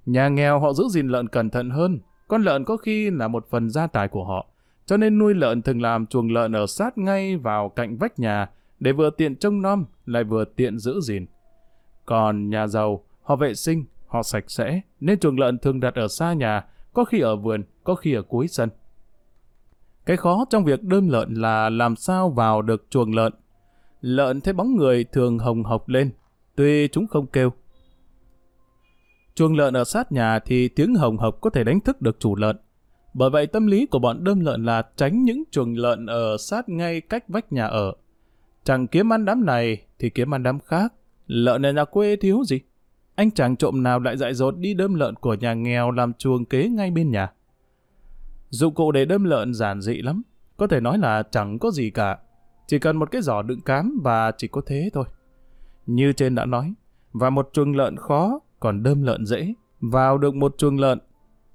Nhà nghèo họ giữ gìn lợn cẩn thận hơn, con lợn có khi là một phần gia tài của họ, cho nên nuôi lợn thường làm chuồng lợn ở sát ngay vào cạnh vách nhà để vừa tiện trông nom lại vừa tiện giữ gìn. Còn nhà giàu, họ vệ sinh, họ sạch sẽ, nên chuồng lợn thường đặt ở xa nhà, có khi ở vườn, có khi ở cuối sân. Cái khó trong việc đơm lợn là làm sao vào được chuồng lợn. Lợn thấy bóng người thường hồng hộc lên, tuy chúng không kêu. Chuồng lợn ở sát nhà thì tiếng hồng hộc có thể đánh thức được chủ lợn. Bởi vậy tâm lý của bọn đơm lợn là tránh những chuồng lợn ở sát ngay cách vách nhà ở. Chẳng kiếm ăn đám này thì kiếm ăn đám khác. Lợn này nhà quê thiếu gì? Anh chàng trộm nào lại dại dột đi đơm lợn của nhà nghèo làm chuồng kế ngay bên nhà. Dụng cụ để đơm lợn giản dị lắm. Có thể nói là chẳng có gì cả. Chỉ cần một cái giỏ đựng cám và chỉ có thế thôi. Như trên đã nói, và một chuồng lợn khó, còn đơm lợn dễ. Vào được một chuồng lợn,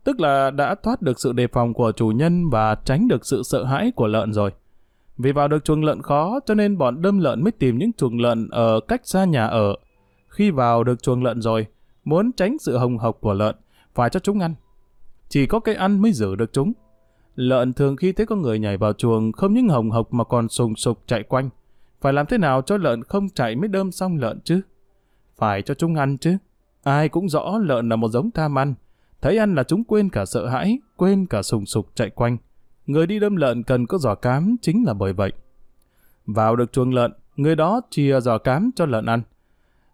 tức là đã thoát được sự đề phòng của chủ nhân và tránh được sự sợ hãi của lợn rồi. Vì vào được chuồng lợn khó cho nên bọn đâm lợn mới tìm những chuồng lợn ở cách xa nhà ở. Khi vào được chuồng lợn rồi, muốn tránh sự hồng hộc của lợn, phải cho chúng ăn. Chỉ có cái ăn mới giữ được chúng. Lợn thường khi thấy có người nhảy vào chuồng không những hồng hộc mà còn sùng sục chạy quanh. Phải làm thế nào cho lợn không chạy mới đơm xong lợn chứ? Phải cho chúng ăn chứ. Ai cũng rõ lợn là một giống tham ăn. Thấy ăn là chúng quên cả sợ hãi, quên cả sùng sục chạy quanh. Người đi đâm lợn cần có giò cám chính là bởi vậy. Vào được chuồng lợn, người đó chia giò cám cho lợn ăn.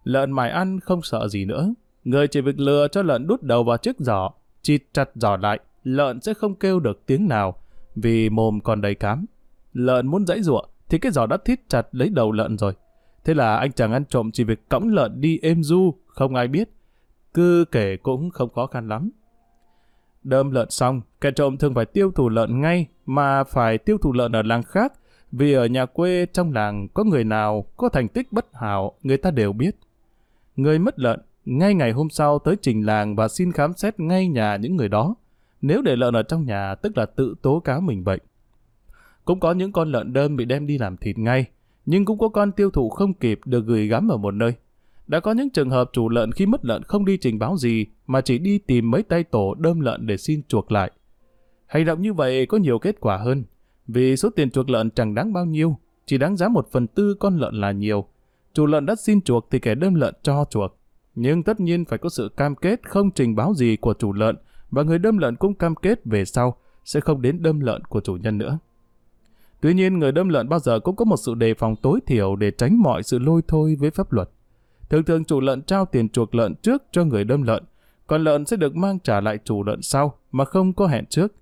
Lợn mài ăn không sợ gì nữa. Người chỉ việc lừa cho lợn đút đầu vào chiếc giỏ, chịt chặt giỏ lại, lợn sẽ không kêu được tiếng nào, vì mồm còn đầy cám. Lợn muốn dãy ruộng thì cái giỏ đã thít chặt lấy đầu lợn rồi. Thế là anh chàng ăn trộm chỉ việc cõng lợn đi êm du, không ai biết. cứ kể cũng không khó khăn lắm. Đơm lợn xong, kẻ trộm thường phải tiêu thụ lợn ngay mà phải tiêu thụ lợn ở làng khác vì ở nhà quê trong làng có người nào có thành tích bất hảo người ta đều biết. Người mất lợn, ngay ngày hôm sau tới trình làng và xin khám xét ngay nhà những người đó. Nếu để lợn ở trong nhà tức là tự tố cáo mình bệnh. Cũng có những con lợn đơm bị đem đi làm thịt ngay, nhưng cũng có con tiêu thụ không kịp được gửi gắm ở một nơi. Đã có những trường hợp chủ lợn khi mất lợn không đi trình báo gì mà chỉ đi tìm mấy tay tổ đơm lợn để xin chuộc lại. Hành động như vậy có nhiều kết quả hơn, vì số tiền chuộc lợn chẳng đáng bao nhiêu, chỉ đáng giá một phần tư con lợn là nhiều. Chủ lợn đã xin chuộc thì kẻ đơm lợn cho chuộc. Nhưng tất nhiên phải có sự cam kết không trình báo gì của chủ lợn và người đơm lợn cũng cam kết về sau sẽ không đến đơm lợn của chủ nhân nữa. Tuy nhiên người đâm lợn bao giờ cũng có một sự đề phòng tối thiểu để tránh mọi sự lôi thôi với pháp luật. Thường thường chủ lợn trao tiền chuộc lợn trước cho người đâm lợn, còn lợn sẽ được mang trả lại chủ lợn sau mà không có hẹn trước.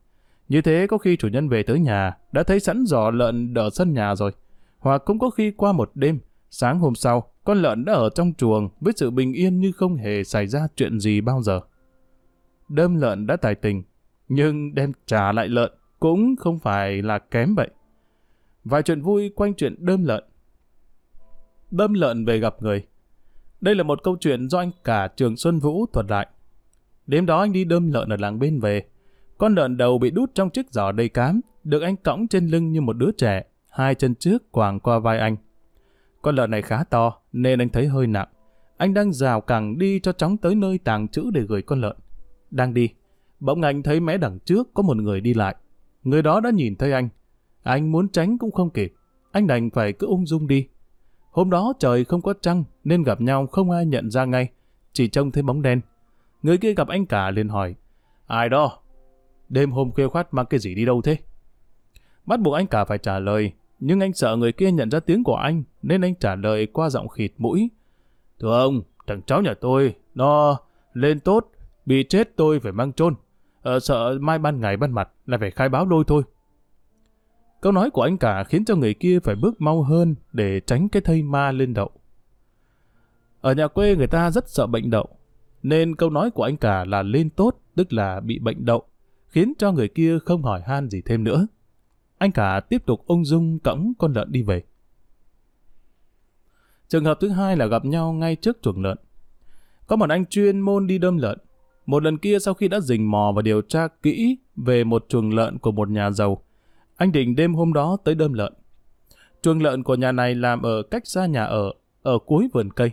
Như thế có khi chủ nhân về tới nhà đã thấy sẵn giỏ lợn ở sân nhà rồi, hoặc cũng có khi qua một đêm, sáng hôm sau con lợn đã ở trong chuồng với sự bình yên như không hề xảy ra chuyện gì bao giờ. Đâm lợn đã tài tình, nhưng đem trả lại lợn cũng không phải là kém vậy. Vài chuyện vui quanh chuyện đơm lợn. đâm lợn về gặp người. Đây là một câu chuyện do anh cả trường Xuân Vũ thuật lại. Đêm đó anh đi đơm lợn ở làng bên về. Con lợn đầu bị đút trong chiếc giỏ đầy cám, được anh cõng trên lưng như một đứa trẻ, hai chân trước quàng qua vai anh. Con lợn này khá to, nên anh thấy hơi nặng. Anh đang rào cẳng đi cho chóng tới nơi tàng trữ để gửi con lợn. Đang đi, bỗng anh thấy mé đằng trước có một người đi lại. Người đó đã nhìn thấy anh, anh muốn tránh cũng không kịp, anh đành phải cứ ung dung đi. Hôm đó trời không có trăng nên gặp nhau không ai nhận ra ngay, chỉ trông thấy bóng đen. Người kia gặp anh cả liền hỏi, ai đó? Đêm hôm khuya khoát mang cái gì đi đâu thế? Bắt buộc anh cả phải trả lời, nhưng anh sợ người kia nhận ra tiếng của anh nên anh trả lời qua giọng khịt mũi. Thưa ông, thằng cháu nhà tôi, nó lên tốt, bị chết tôi phải mang chôn. Ờ, sợ mai ban ngày ban mặt là phải khai báo lôi thôi. Câu nói của anh cả khiến cho người kia phải bước mau hơn để tránh cái thây ma lên đậu. Ở nhà quê người ta rất sợ bệnh đậu, nên câu nói của anh cả là lên tốt, tức là bị bệnh đậu, khiến cho người kia không hỏi han gì thêm nữa. Anh cả tiếp tục ung dung cõng con lợn đi về. Trường hợp thứ hai là gặp nhau ngay trước chuồng lợn. Có một anh chuyên môn đi đâm lợn. Một lần kia sau khi đã rình mò và điều tra kỹ về một chuồng lợn của một nhà giàu, anh định đêm hôm đó tới đơm lợn. Chuồng lợn của nhà này làm ở cách xa nhà ở, ở cuối vườn cây.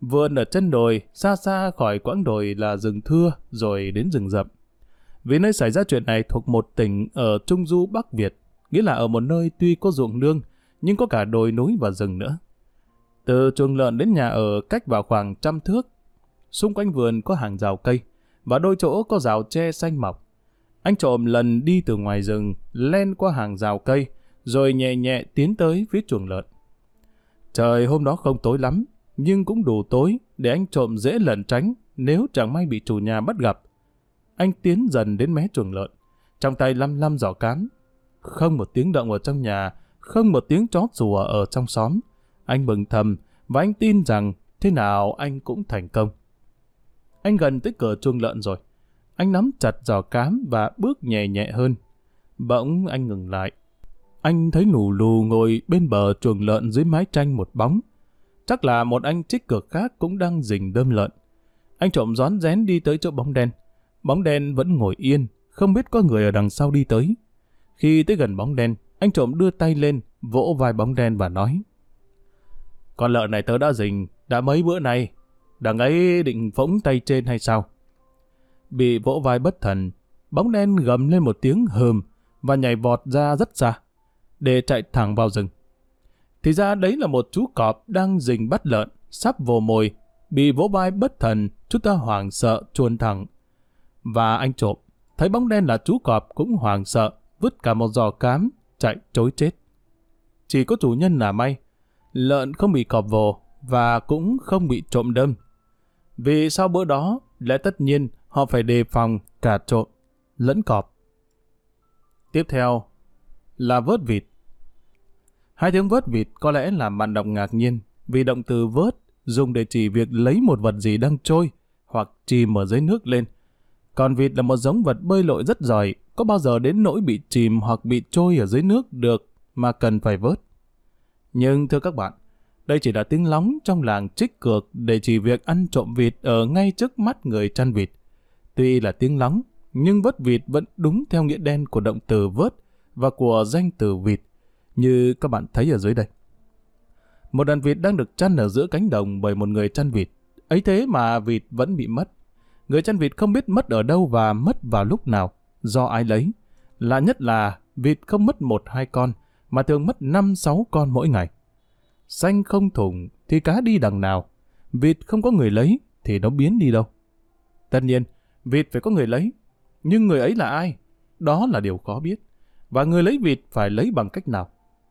Vườn ở chân đồi, xa xa khỏi quãng đồi là rừng thưa, rồi đến rừng rậm. Vì nơi xảy ra chuyện này thuộc một tỉnh ở Trung Du Bắc Việt, nghĩa là ở một nơi tuy có ruộng nương, nhưng có cả đồi núi và rừng nữa. Từ chuồng lợn đến nhà ở cách vào khoảng trăm thước. Xung quanh vườn có hàng rào cây, và đôi chỗ có rào tre xanh mọc. Anh trộm lần đi từ ngoài rừng, len qua hàng rào cây, rồi nhẹ nhẹ tiến tới phía chuồng lợn. Trời hôm đó không tối lắm, nhưng cũng đủ tối để anh trộm dễ lẩn tránh nếu chẳng may bị chủ nhà bắt gặp. Anh tiến dần đến mé chuồng lợn, trong tay lăm lăm giỏ cám. Không một tiếng động ở trong nhà, không một tiếng chó rùa ở trong xóm. Anh mừng thầm và anh tin rằng thế nào anh cũng thành công. Anh gần tới cửa chuồng lợn rồi. Anh nắm chặt giò cám và bước nhẹ nhẹ hơn. Bỗng anh ngừng lại. Anh thấy lù lù ngồi bên bờ chuồng lợn dưới mái tranh một bóng. Chắc là một anh trích cực khác cũng đang rình đơm lợn. Anh trộm rón rén đi tới chỗ bóng đen. Bóng đen vẫn ngồi yên, không biết có người ở đằng sau đi tới. Khi tới gần bóng đen, anh trộm đưa tay lên, vỗ vai bóng đen và nói. Con lợn này tớ đã rình, đã mấy bữa nay. Đằng ấy định phóng tay trên hay sao? Bị vỗ vai bất thần, bóng đen gầm lên một tiếng hờm và nhảy vọt ra rất xa, để chạy thẳng vào rừng. Thì ra đấy là một chú cọp đang rình bắt lợn, sắp vồ mồi, bị vỗ vai bất thần, chú ta hoảng sợ chuồn thẳng. Và anh trộm, thấy bóng đen là chú cọp cũng hoảng sợ, vứt cả một giò cám, chạy trối chết. Chỉ có chủ nhân là may, lợn không bị cọp vồ và cũng không bị trộm đâm. Vì sau bữa đó, lẽ tất nhiên họ phải đề phòng cả trộm, lẫn cọp. Tiếp theo là vớt vịt. Hai tiếng vớt vịt có lẽ làm bạn đọc ngạc nhiên vì động từ vớt dùng để chỉ việc lấy một vật gì đang trôi hoặc chìm ở dưới nước lên. Còn vịt là một giống vật bơi lội rất giỏi, có bao giờ đến nỗi bị chìm hoặc bị trôi ở dưới nước được mà cần phải vớt. Nhưng thưa các bạn, đây chỉ là tiếng lóng trong làng trích cược để chỉ việc ăn trộm vịt ở ngay trước mắt người chăn vịt. Tuy là tiếng lóng, nhưng vớt vịt vẫn đúng theo nghĩa đen của động từ vớt và của danh từ vịt, như các bạn thấy ở dưới đây. Một đàn vịt đang được chăn ở giữa cánh đồng bởi một người chăn vịt. Ấy thế mà vịt vẫn bị mất. Người chăn vịt không biết mất ở đâu và mất vào lúc nào, do ai lấy. Lạ nhất là vịt không mất một hai con, mà thường mất năm sáu con mỗi ngày. Xanh không thủng thì cá đi đằng nào. Vịt không có người lấy thì nó biến đi đâu. Tất nhiên, vịt phải có người lấy. Nhưng người ấy là ai? Đó là điều khó biết. Và người lấy vịt phải lấy bằng cách nào?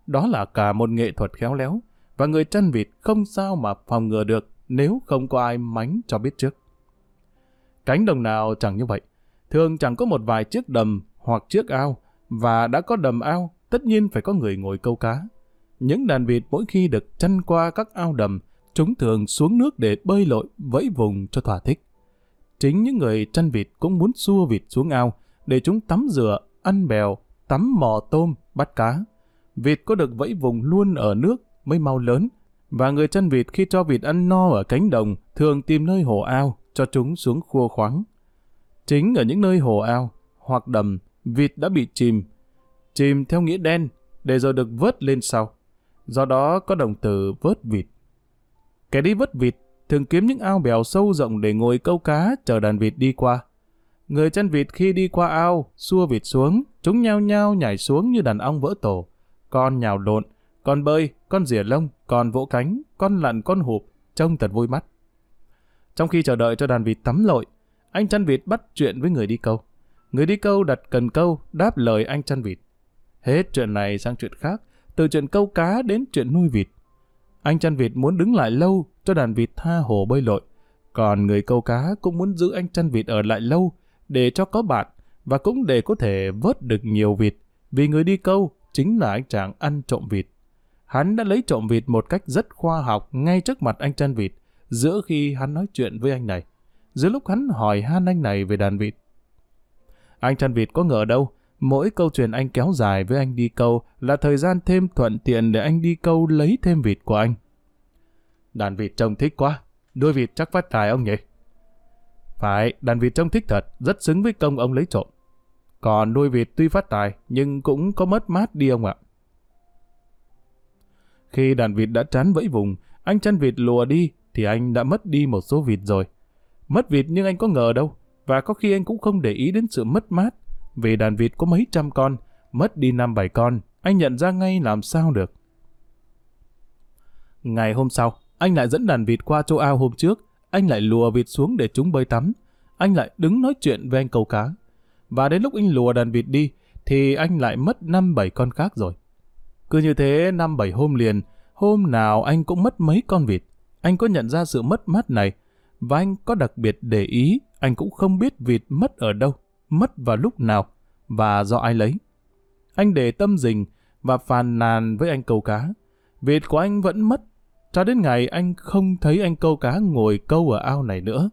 Đó là cả một nghệ thuật khéo léo. Và người chăn vịt không sao mà phòng ngừa được nếu không có ai mánh cho biết trước. Cánh đồng nào chẳng như vậy. Thường chẳng có một vài chiếc đầm hoặc chiếc ao. Và đã có đầm ao, tất nhiên phải có người ngồi câu cá. Những đàn vịt mỗi khi được chăn qua các ao đầm, chúng thường xuống nước để bơi lội, vẫy vùng cho thỏa thích. Chính những người chăn vịt cũng muốn xua vịt xuống ao để chúng tắm rửa, ăn bèo, tắm mò tôm, bắt cá. Vịt có được vẫy vùng luôn ở nước mới mau lớn, và người chăn vịt khi cho vịt ăn no ở cánh đồng thường tìm nơi hồ ao cho chúng xuống khua khoáng. Chính ở những nơi hồ ao hoặc đầm, vịt đã bị chìm. Chìm theo nghĩa đen, để rồi được vớt lên sau. Do đó có động từ vớt vịt. Kẻ đi vớt vịt thường kiếm những ao bèo sâu rộng để ngồi câu cá chờ đàn vịt đi qua. Người chăn vịt khi đi qua ao, xua vịt xuống, chúng nhao nhao nhảy xuống như đàn ong vỡ tổ. Con nhào lộn, con bơi, con rỉa lông, con vỗ cánh, con lặn con hụp, trông thật vui mắt. Trong khi chờ đợi cho đàn vịt tắm lội, anh chăn vịt bắt chuyện với người đi câu. Người đi câu đặt cần câu, đáp lời anh chăn vịt. Hết chuyện này sang chuyện khác, từ chuyện câu cá đến chuyện nuôi vịt. Anh chăn vịt muốn đứng lại lâu cho đàn vịt tha hồ bơi lội. Còn người câu cá cũng muốn giữ anh chăn vịt ở lại lâu để cho có bạn và cũng để có thể vớt được nhiều vịt. Vì người đi câu chính là anh chàng ăn trộm vịt. Hắn đã lấy trộm vịt một cách rất khoa học ngay trước mặt anh chăn vịt, giữa khi hắn nói chuyện với anh này. Giữa lúc hắn hỏi han anh này về đàn vịt. Anh chăn vịt có ngờ đâu, mỗi câu chuyện anh kéo dài với anh đi câu là thời gian thêm thuận tiện để anh đi câu lấy thêm vịt của anh. Đàn vịt trông thích quá, nuôi vịt chắc phát tài ông nhỉ? Phải, đàn vịt trông thích thật, rất xứng với công ông lấy trộm. Còn nuôi vịt tuy phát tài, nhưng cũng có mất mát đi ông ạ. Khi đàn vịt đã chán vẫy vùng, anh chăn vịt lùa đi, thì anh đã mất đi một số vịt rồi. Mất vịt nhưng anh có ngờ đâu, và có khi anh cũng không để ý đến sự mất mát, vì đàn vịt có mấy trăm con, mất đi năm bảy con, anh nhận ra ngay làm sao được. Ngày hôm sau, anh lại dẫn đàn vịt qua chỗ ao hôm trước, anh lại lùa vịt xuống để chúng bơi tắm. Anh lại đứng nói chuyện với anh câu cá. Và đến lúc anh lùa đàn vịt đi, thì anh lại mất năm bảy con khác rồi. Cứ như thế năm bảy hôm liền, hôm nào anh cũng mất mấy con vịt. Anh có nhận ra sự mất mát này, và anh có đặc biệt để ý, anh cũng không biết vịt mất ở đâu, mất vào lúc nào, và do ai lấy. Anh để tâm dình và phàn nàn với anh câu cá. Vịt của anh vẫn mất, cho đến ngày anh không thấy anh câu cá ngồi câu ở ao này nữa.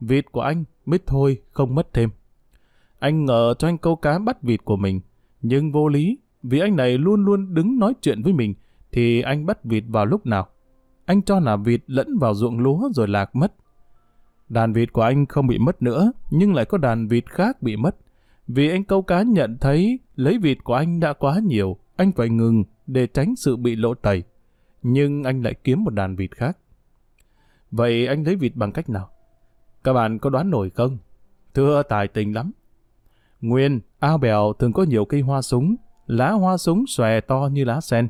Vịt của anh mới thôi không mất thêm. Anh ngờ cho anh câu cá bắt vịt của mình, nhưng vô lý, vì anh này luôn luôn đứng nói chuyện với mình, thì anh bắt vịt vào lúc nào? Anh cho là vịt lẫn vào ruộng lúa rồi lạc mất. Đàn vịt của anh không bị mất nữa, nhưng lại có đàn vịt khác bị mất. Vì anh câu cá nhận thấy lấy vịt của anh đã quá nhiều, anh phải ngừng để tránh sự bị lộ tẩy. Nhưng anh lại kiếm một đàn vịt khác. Vậy anh lấy vịt bằng cách nào? Các bạn có đoán nổi không? Thưa tài tình lắm. Nguyên, ao bèo thường có nhiều cây hoa súng, lá hoa súng xòe to như lá sen.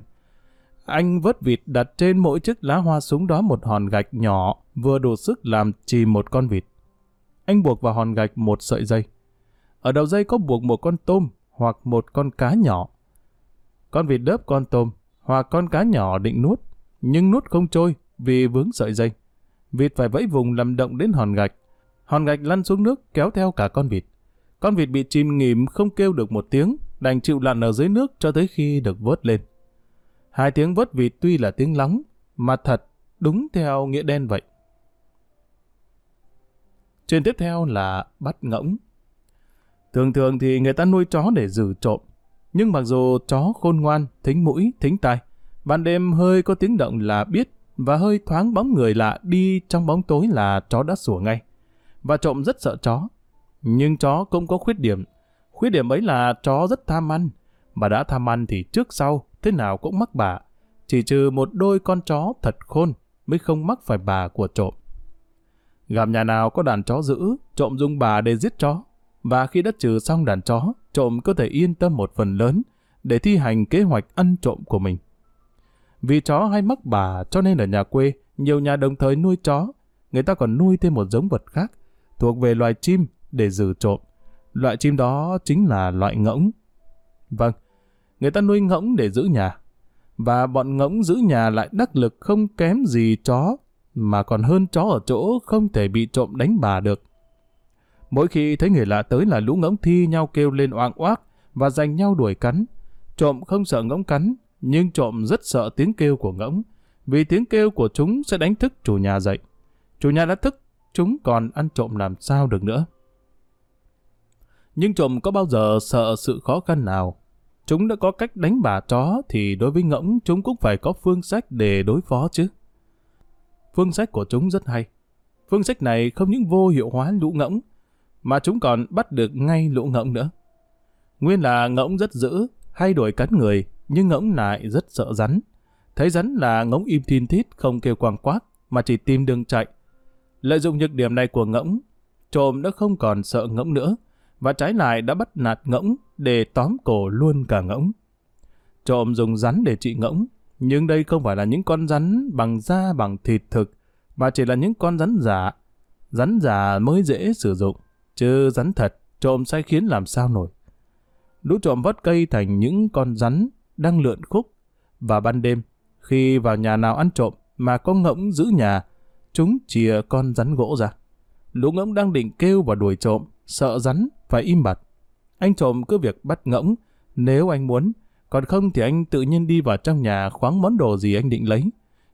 Anh vớt vịt đặt trên mỗi chiếc lá hoa súng đó một hòn gạch nhỏ vừa đủ sức làm chìm một con vịt. Anh buộc vào hòn gạch một sợi dây. Ở đầu dây có buộc một con tôm hoặc một con cá nhỏ. Con vịt đớp con tôm hoặc con cá nhỏ định nuốt, nhưng nuốt không trôi vì vướng sợi dây. Vịt phải vẫy vùng làm động đến hòn gạch. Hòn gạch lăn xuống nước kéo theo cả con vịt. Con vịt bị chìm nghỉm không kêu được một tiếng, đành chịu lặn ở dưới nước cho tới khi được vớt lên. Hai tiếng vớt vịt tuy là tiếng lóng, mà thật, đúng theo nghĩa đen vậy. Chuyện tiếp theo là bắt ngỗng. Thường thường thì người ta nuôi chó để giữ trộm. Nhưng mặc dù chó khôn ngoan, thính mũi, thính tai, ban đêm hơi có tiếng động là biết và hơi thoáng bóng người lạ đi trong bóng tối là chó đã sủa ngay. Và trộm rất sợ chó. Nhưng chó cũng có khuyết điểm. Khuyết điểm ấy là chó rất tham ăn. Mà đã tham ăn thì trước sau, thế nào cũng mắc bà. Chỉ trừ một đôi con chó thật khôn mới không mắc phải bà của trộm. Gặp nhà nào có đàn chó giữ, trộm dùng bà để giết chó. Và khi đã trừ xong đàn chó, trộm có thể yên tâm một phần lớn để thi hành kế hoạch ăn trộm của mình. Vì chó hay mắc bà cho nên ở nhà quê, nhiều nhà đồng thời nuôi chó. Người ta còn nuôi thêm một giống vật khác, thuộc về loài chim để giữ trộm. Loại chim đó chính là loại ngỗng. Vâng, người ta nuôi ngỗng để giữ nhà. Và bọn ngỗng giữ nhà lại đắc lực không kém gì chó, mà còn hơn chó ở chỗ không thể bị trộm đánh bà được. Mỗi khi thấy người lạ tới là lũ ngỗng thi nhau kêu lên oang oác và giành nhau đuổi cắn. Trộm không sợ ngỗng cắn, nhưng trộm rất sợ tiếng kêu của ngỗng, vì tiếng kêu của chúng sẽ đánh thức chủ nhà dậy. Chủ nhà đã thức, chúng còn ăn trộm làm sao được nữa. Nhưng trộm có bao giờ sợ sự khó khăn nào? Chúng đã có cách đánh bà chó thì đối với ngỗng chúng cũng phải có phương sách để đối phó chứ. Phương sách của chúng rất hay. Phương sách này không những vô hiệu hóa lũ ngỗng, mà chúng còn bắt được ngay lũ ngỗng nữa. Nguyên là ngỗng rất dữ, hay đuổi cắn người, nhưng ngỗng lại rất sợ rắn. Thấy rắn là ngỗng im thiên thít không kêu quang quát mà chỉ tìm đường chạy. Lợi dụng nhược điểm này của ngỗng, trộm đã không còn sợ ngỗng nữa, và trái lại đã bắt nạt ngỗng để tóm cổ luôn cả ngỗng. Trộm dùng rắn để trị ngỗng, nhưng đây không phải là những con rắn bằng da bằng thịt thực, mà chỉ là những con rắn giả. Rắn giả mới dễ sử dụng, chứ rắn thật trộm sai khiến làm sao nổi. Lũ trộm vớt cây thành những con rắn đang lượn khúc, và ban đêm, khi vào nhà nào ăn trộm mà có ngỗng giữ nhà, chúng chìa con rắn gỗ ra. Lũ ngỗng đang định kêu và đuổi trộm, sợ rắn, phải im bặt. Anh trộm cứ việc bắt ngỗng, nếu anh muốn, còn không thì anh tự nhiên đi vào trong nhà khoáng món đồ gì anh định lấy.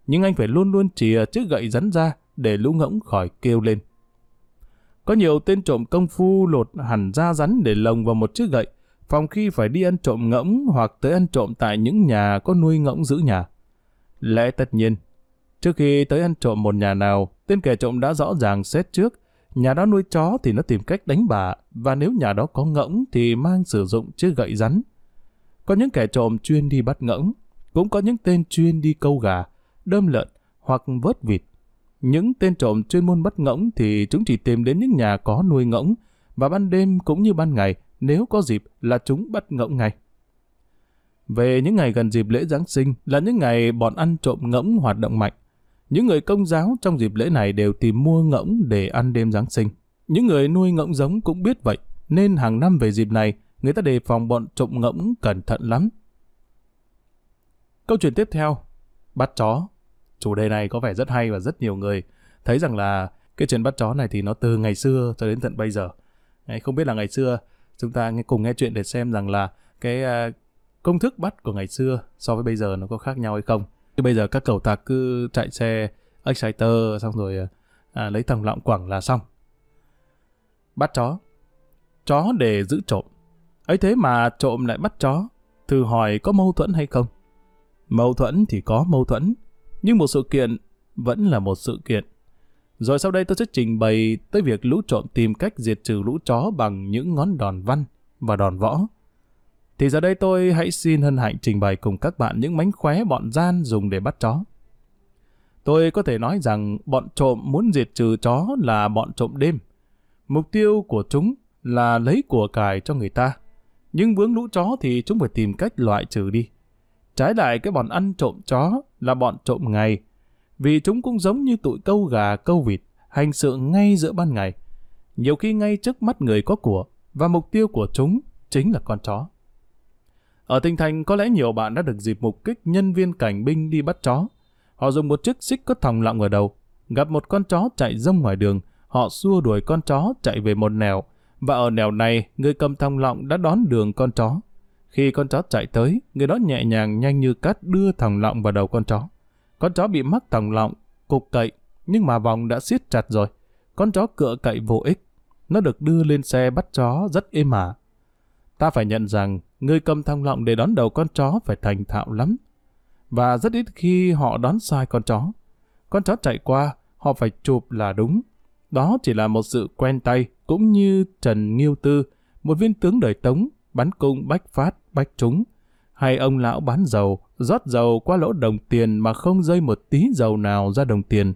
Nhưng anh phải luôn luôn chìa chiếc gậy rắn ra để lũ ngỗng khỏi kêu lên. Có nhiều tên trộm công phu lột hẳn da rắn để lồng vào một chiếc gậy, phòng khi phải đi ăn trộm ngỗng hoặc tới ăn trộm tại những nhà có nuôi ngỗng giữ nhà. Lẽ tất nhiên, trước khi tới ăn trộm một nhà nào, tên kẻ trộm đã rõ ràng xét trước, nhà đó nuôi chó thì nó tìm cách đánh bà, và nếu nhà đó có ngỗng thì mang sử dụng chiếc gậy rắn. Có những kẻ trộm chuyên đi bắt ngỗng, cũng có những tên chuyên đi câu gà, đơm lợn hoặc vớt vịt. Những tên trộm chuyên môn bắt ngỗng thì chúng chỉ tìm đến những nhà có nuôi ngỗng, và ban đêm cũng như ban ngày, nếu có dịp là chúng bắt ngỗng ngay. Về những ngày gần dịp lễ Giáng sinh là những ngày bọn ăn trộm ngỗng hoạt động mạnh. Những người công giáo trong dịp lễ này đều tìm mua ngỗng để ăn đêm Giáng sinh. Những người nuôi ngỗng giống cũng biết vậy, nên hàng năm về dịp này, người ta đề phòng bọn trộm ngỗng cẩn thận lắm. Câu chuyện tiếp theo, bắt chó. Chủ đề này có vẻ rất hay và rất nhiều người thấy rằng là cái chuyện bắt chó này thì nó từ ngày xưa cho đến tận bây giờ. Không biết là ngày xưa chúng ta cùng nghe chuyện để xem rằng là cái à, công thức bắt của ngày xưa so với bây giờ nó có khác nhau hay không. Chứ bây giờ các cầu tạc cứ chạy xe exciter xong rồi à, à lấy thằng lọng quẳng là xong. Bắt chó. Chó để giữ trộm. ấy thế mà trộm lại bắt chó. Thử hỏi có mâu thuẫn hay không? Mâu thuẫn thì có mâu thuẫn. Nhưng một sự kiện vẫn là một sự kiện. Rồi sau đây tôi sẽ trình bày tới việc lũ trộm tìm cách diệt trừ lũ chó bằng những ngón đòn văn và đòn võ. Thì giờ đây tôi hãy xin hân hạnh trình bày cùng các bạn những mánh khóe bọn gian dùng để bắt chó. Tôi có thể nói rằng bọn trộm muốn diệt trừ chó là bọn trộm đêm. Mục tiêu của chúng là lấy của cải cho người ta. Nhưng vướng lũ chó thì chúng phải tìm cách loại trừ đi. Trái lại cái bọn ăn trộm chó là bọn trộm ngày, vì chúng cũng giống như tụi câu gà, câu vịt, hành sự ngay giữa ban ngày. Nhiều khi ngay trước mắt người có của, và mục tiêu của chúng chính là con chó. Ở Tinh Thành có lẽ nhiều bạn đã được dịp mục kích nhân viên cảnh binh đi bắt chó. Họ dùng một chiếc xích có thòng lọng ở đầu, gặp một con chó chạy rông ngoài đường, họ xua đuổi con chó chạy về một nẻo, và ở nẻo này, người cầm thòng lọng đã đón đường con chó. Khi con chó chạy tới, người đó nhẹ nhàng nhanh như cắt đưa thòng lọng vào đầu con chó. Con chó bị mắc thòng lọng, cục cậy, nhưng mà vòng đã siết chặt rồi. con chó cựa cậy vô ích. Nó được đưa lên xe bắt chó rất êm ả. Ta phải nhận rằng, người cầm thăng lọng để đón đầu con chó phải thành thạo lắm. Và rất ít khi họ đón sai con chó. Con chó chạy qua, họ phải chụp là đúng. Đó chỉ là một sự quen tay, cũng như Trần Nghiêu Tư, một viên tướng đời Tống, bắn cung bách phát, bách trúng. Hay ông lão bán dầu, rót dầu qua lỗ đồng tiền mà không rơi một tí dầu nào ra đồng tiền.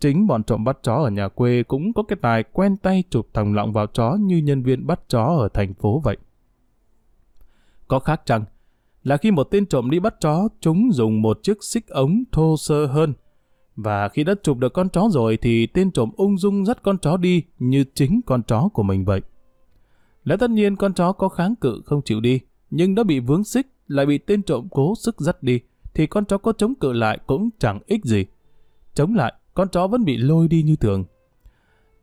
Chính bọn trộm bắt chó ở nhà quê cũng có cái tài quen tay chụp thòng lọng vào chó như nhân viên bắt chó ở thành phố vậy. Có khác chăng? Là khi một tên trộm đi bắt chó, chúng dùng một chiếc xích ống thô sơ hơn. Và khi đã chụp được con chó rồi thì tên trộm ung dung dắt con chó đi như chính con chó của mình vậy. Lẽ tất nhiên con chó có kháng cự không chịu đi, nhưng đã bị vướng xích, lại bị tên trộm cố sức dắt đi, thì con chó có chống cự lại cũng chẳng ích gì. Chống lại, con chó vẫn bị lôi đi như thường.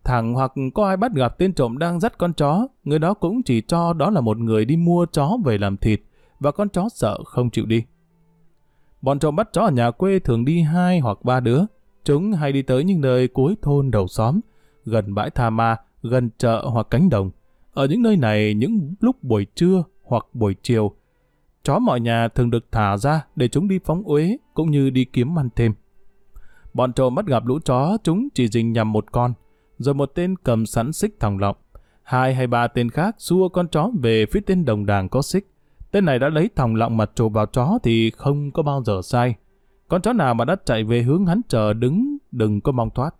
Thẳng hoặc có ai bắt gặp tên trộm đang dắt con chó, người đó cũng chỉ cho đó là một người đi mua chó về làm thịt, và con chó sợ không chịu đi. Bọn trộm bắt chó ở nhà quê thường đi hai hoặc ba đứa. Chúng hay đi tới những nơi cuối thôn đầu xóm, gần bãi tha ma, gần chợ hoặc cánh đồng. Ở những nơi này, những lúc buổi trưa hoặc buổi chiều, chó mọi nhà thường được thả ra để chúng đi phóng uế cũng như đi kiếm ăn thêm. Bọn trộm bắt gặp lũ chó, chúng chỉ dình nhằm một con, rồi một tên cầm sẵn xích thòng lọng. Hai hay ba tên khác xua con chó về phía tên đồng đàng có xích. Tên này đã lấy thòng lọng mặt trộm vào chó thì không có bao giờ sai. Con chó nào mà đã chạy về hướng hắn chờ đứng, đừng có mong thoát.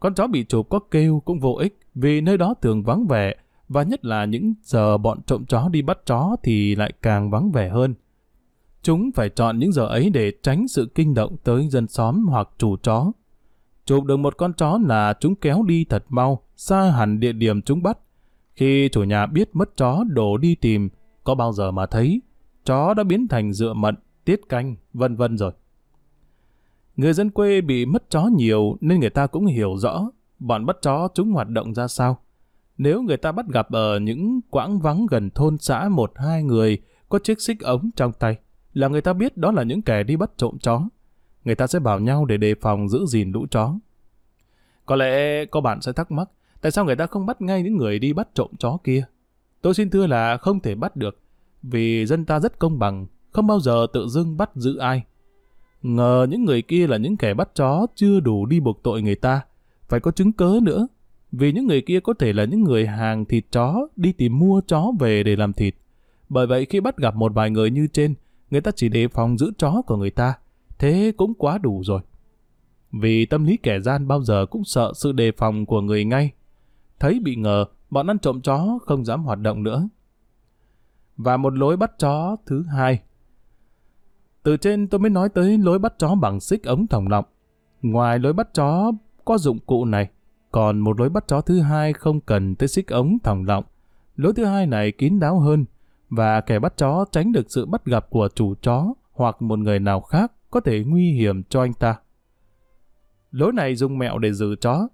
Con chó bị chụp có kêu cũng vô ích vì nơi đó thường vắng vẻ và nhất là những giờ bọn trộm chó đi bắt chó thì lại càng vắng vẻ hơn. Chúng phải chọn những giờ ấy để tránh sự kinh động tới dân xóm hoặc chủ chó. Chụp được một con chó là chúng kéo đi thật mau, xa hẳn địa điểm chúng bắt. Khi chủ nhà biết mất chó đổ đi tìm, có bao giờ mà thấy, chó đã biến thành dựa mận, tiết canh, vân vân rồi. Người dân quê bị mất chó nhiều nên người ta cũng hiểu rõ bọn bắt chó chúng hoạt động ra sao. Nếu người ta bắt gặp ở những quãng vắng gần thôn xã một hai người có chiếc xích ống trong tay, là người ta biết đó là những kẻ đi bắt trộm chó. Người ta sẽ bảo nhau để đề phòng giữ gìn lũ chó. Có lẽ có bạn sẽ thắc mắc, tại sao người ta không bắt ngay những người đi bắt trộm chó kia? Tôi xin thưa là không thể bắt được, vì dân ta rất công bằng, không bao giờ tự dưng bắt giữ ai. Ngờ những người kia là những kẻ bắt chó chưa đủ đi buộc tội người ta, phải có chứng cớ nữa. Vì những người kia có thể là những người hàng thịt chó đi tìm mua chó về để làm thịt. Bởi vậy khi bắt gặp một vài người như trên, người ta chỉ đề phòng giữ chó của người ta. Thế cũng quá đủ rồi. Vì tâm lý kẻ gian bao giờ cũng sợ sự đề phòng của người ngay. Thấy bị ngờ, bọn ăn trộm chó không dám hoạt động nữa. Và một lối bắt chó thứ hai. Từ trên tôi mới nói tới lối bắt chó bằng xích ống thòng lọng. Ngoài lối bắt chó có dụng cụ này, còn một lối bắt chó thứ hai không cần tới xích ống thòng lọng. Lối thứ hai này kín đáo hơn, và kẻ bắt chó tránh được sự bắt gặp của chủ chó hoặc một người nào khác có thể nguy hiểm cho anh ta. Lối này dùng mẹo để giữ chó.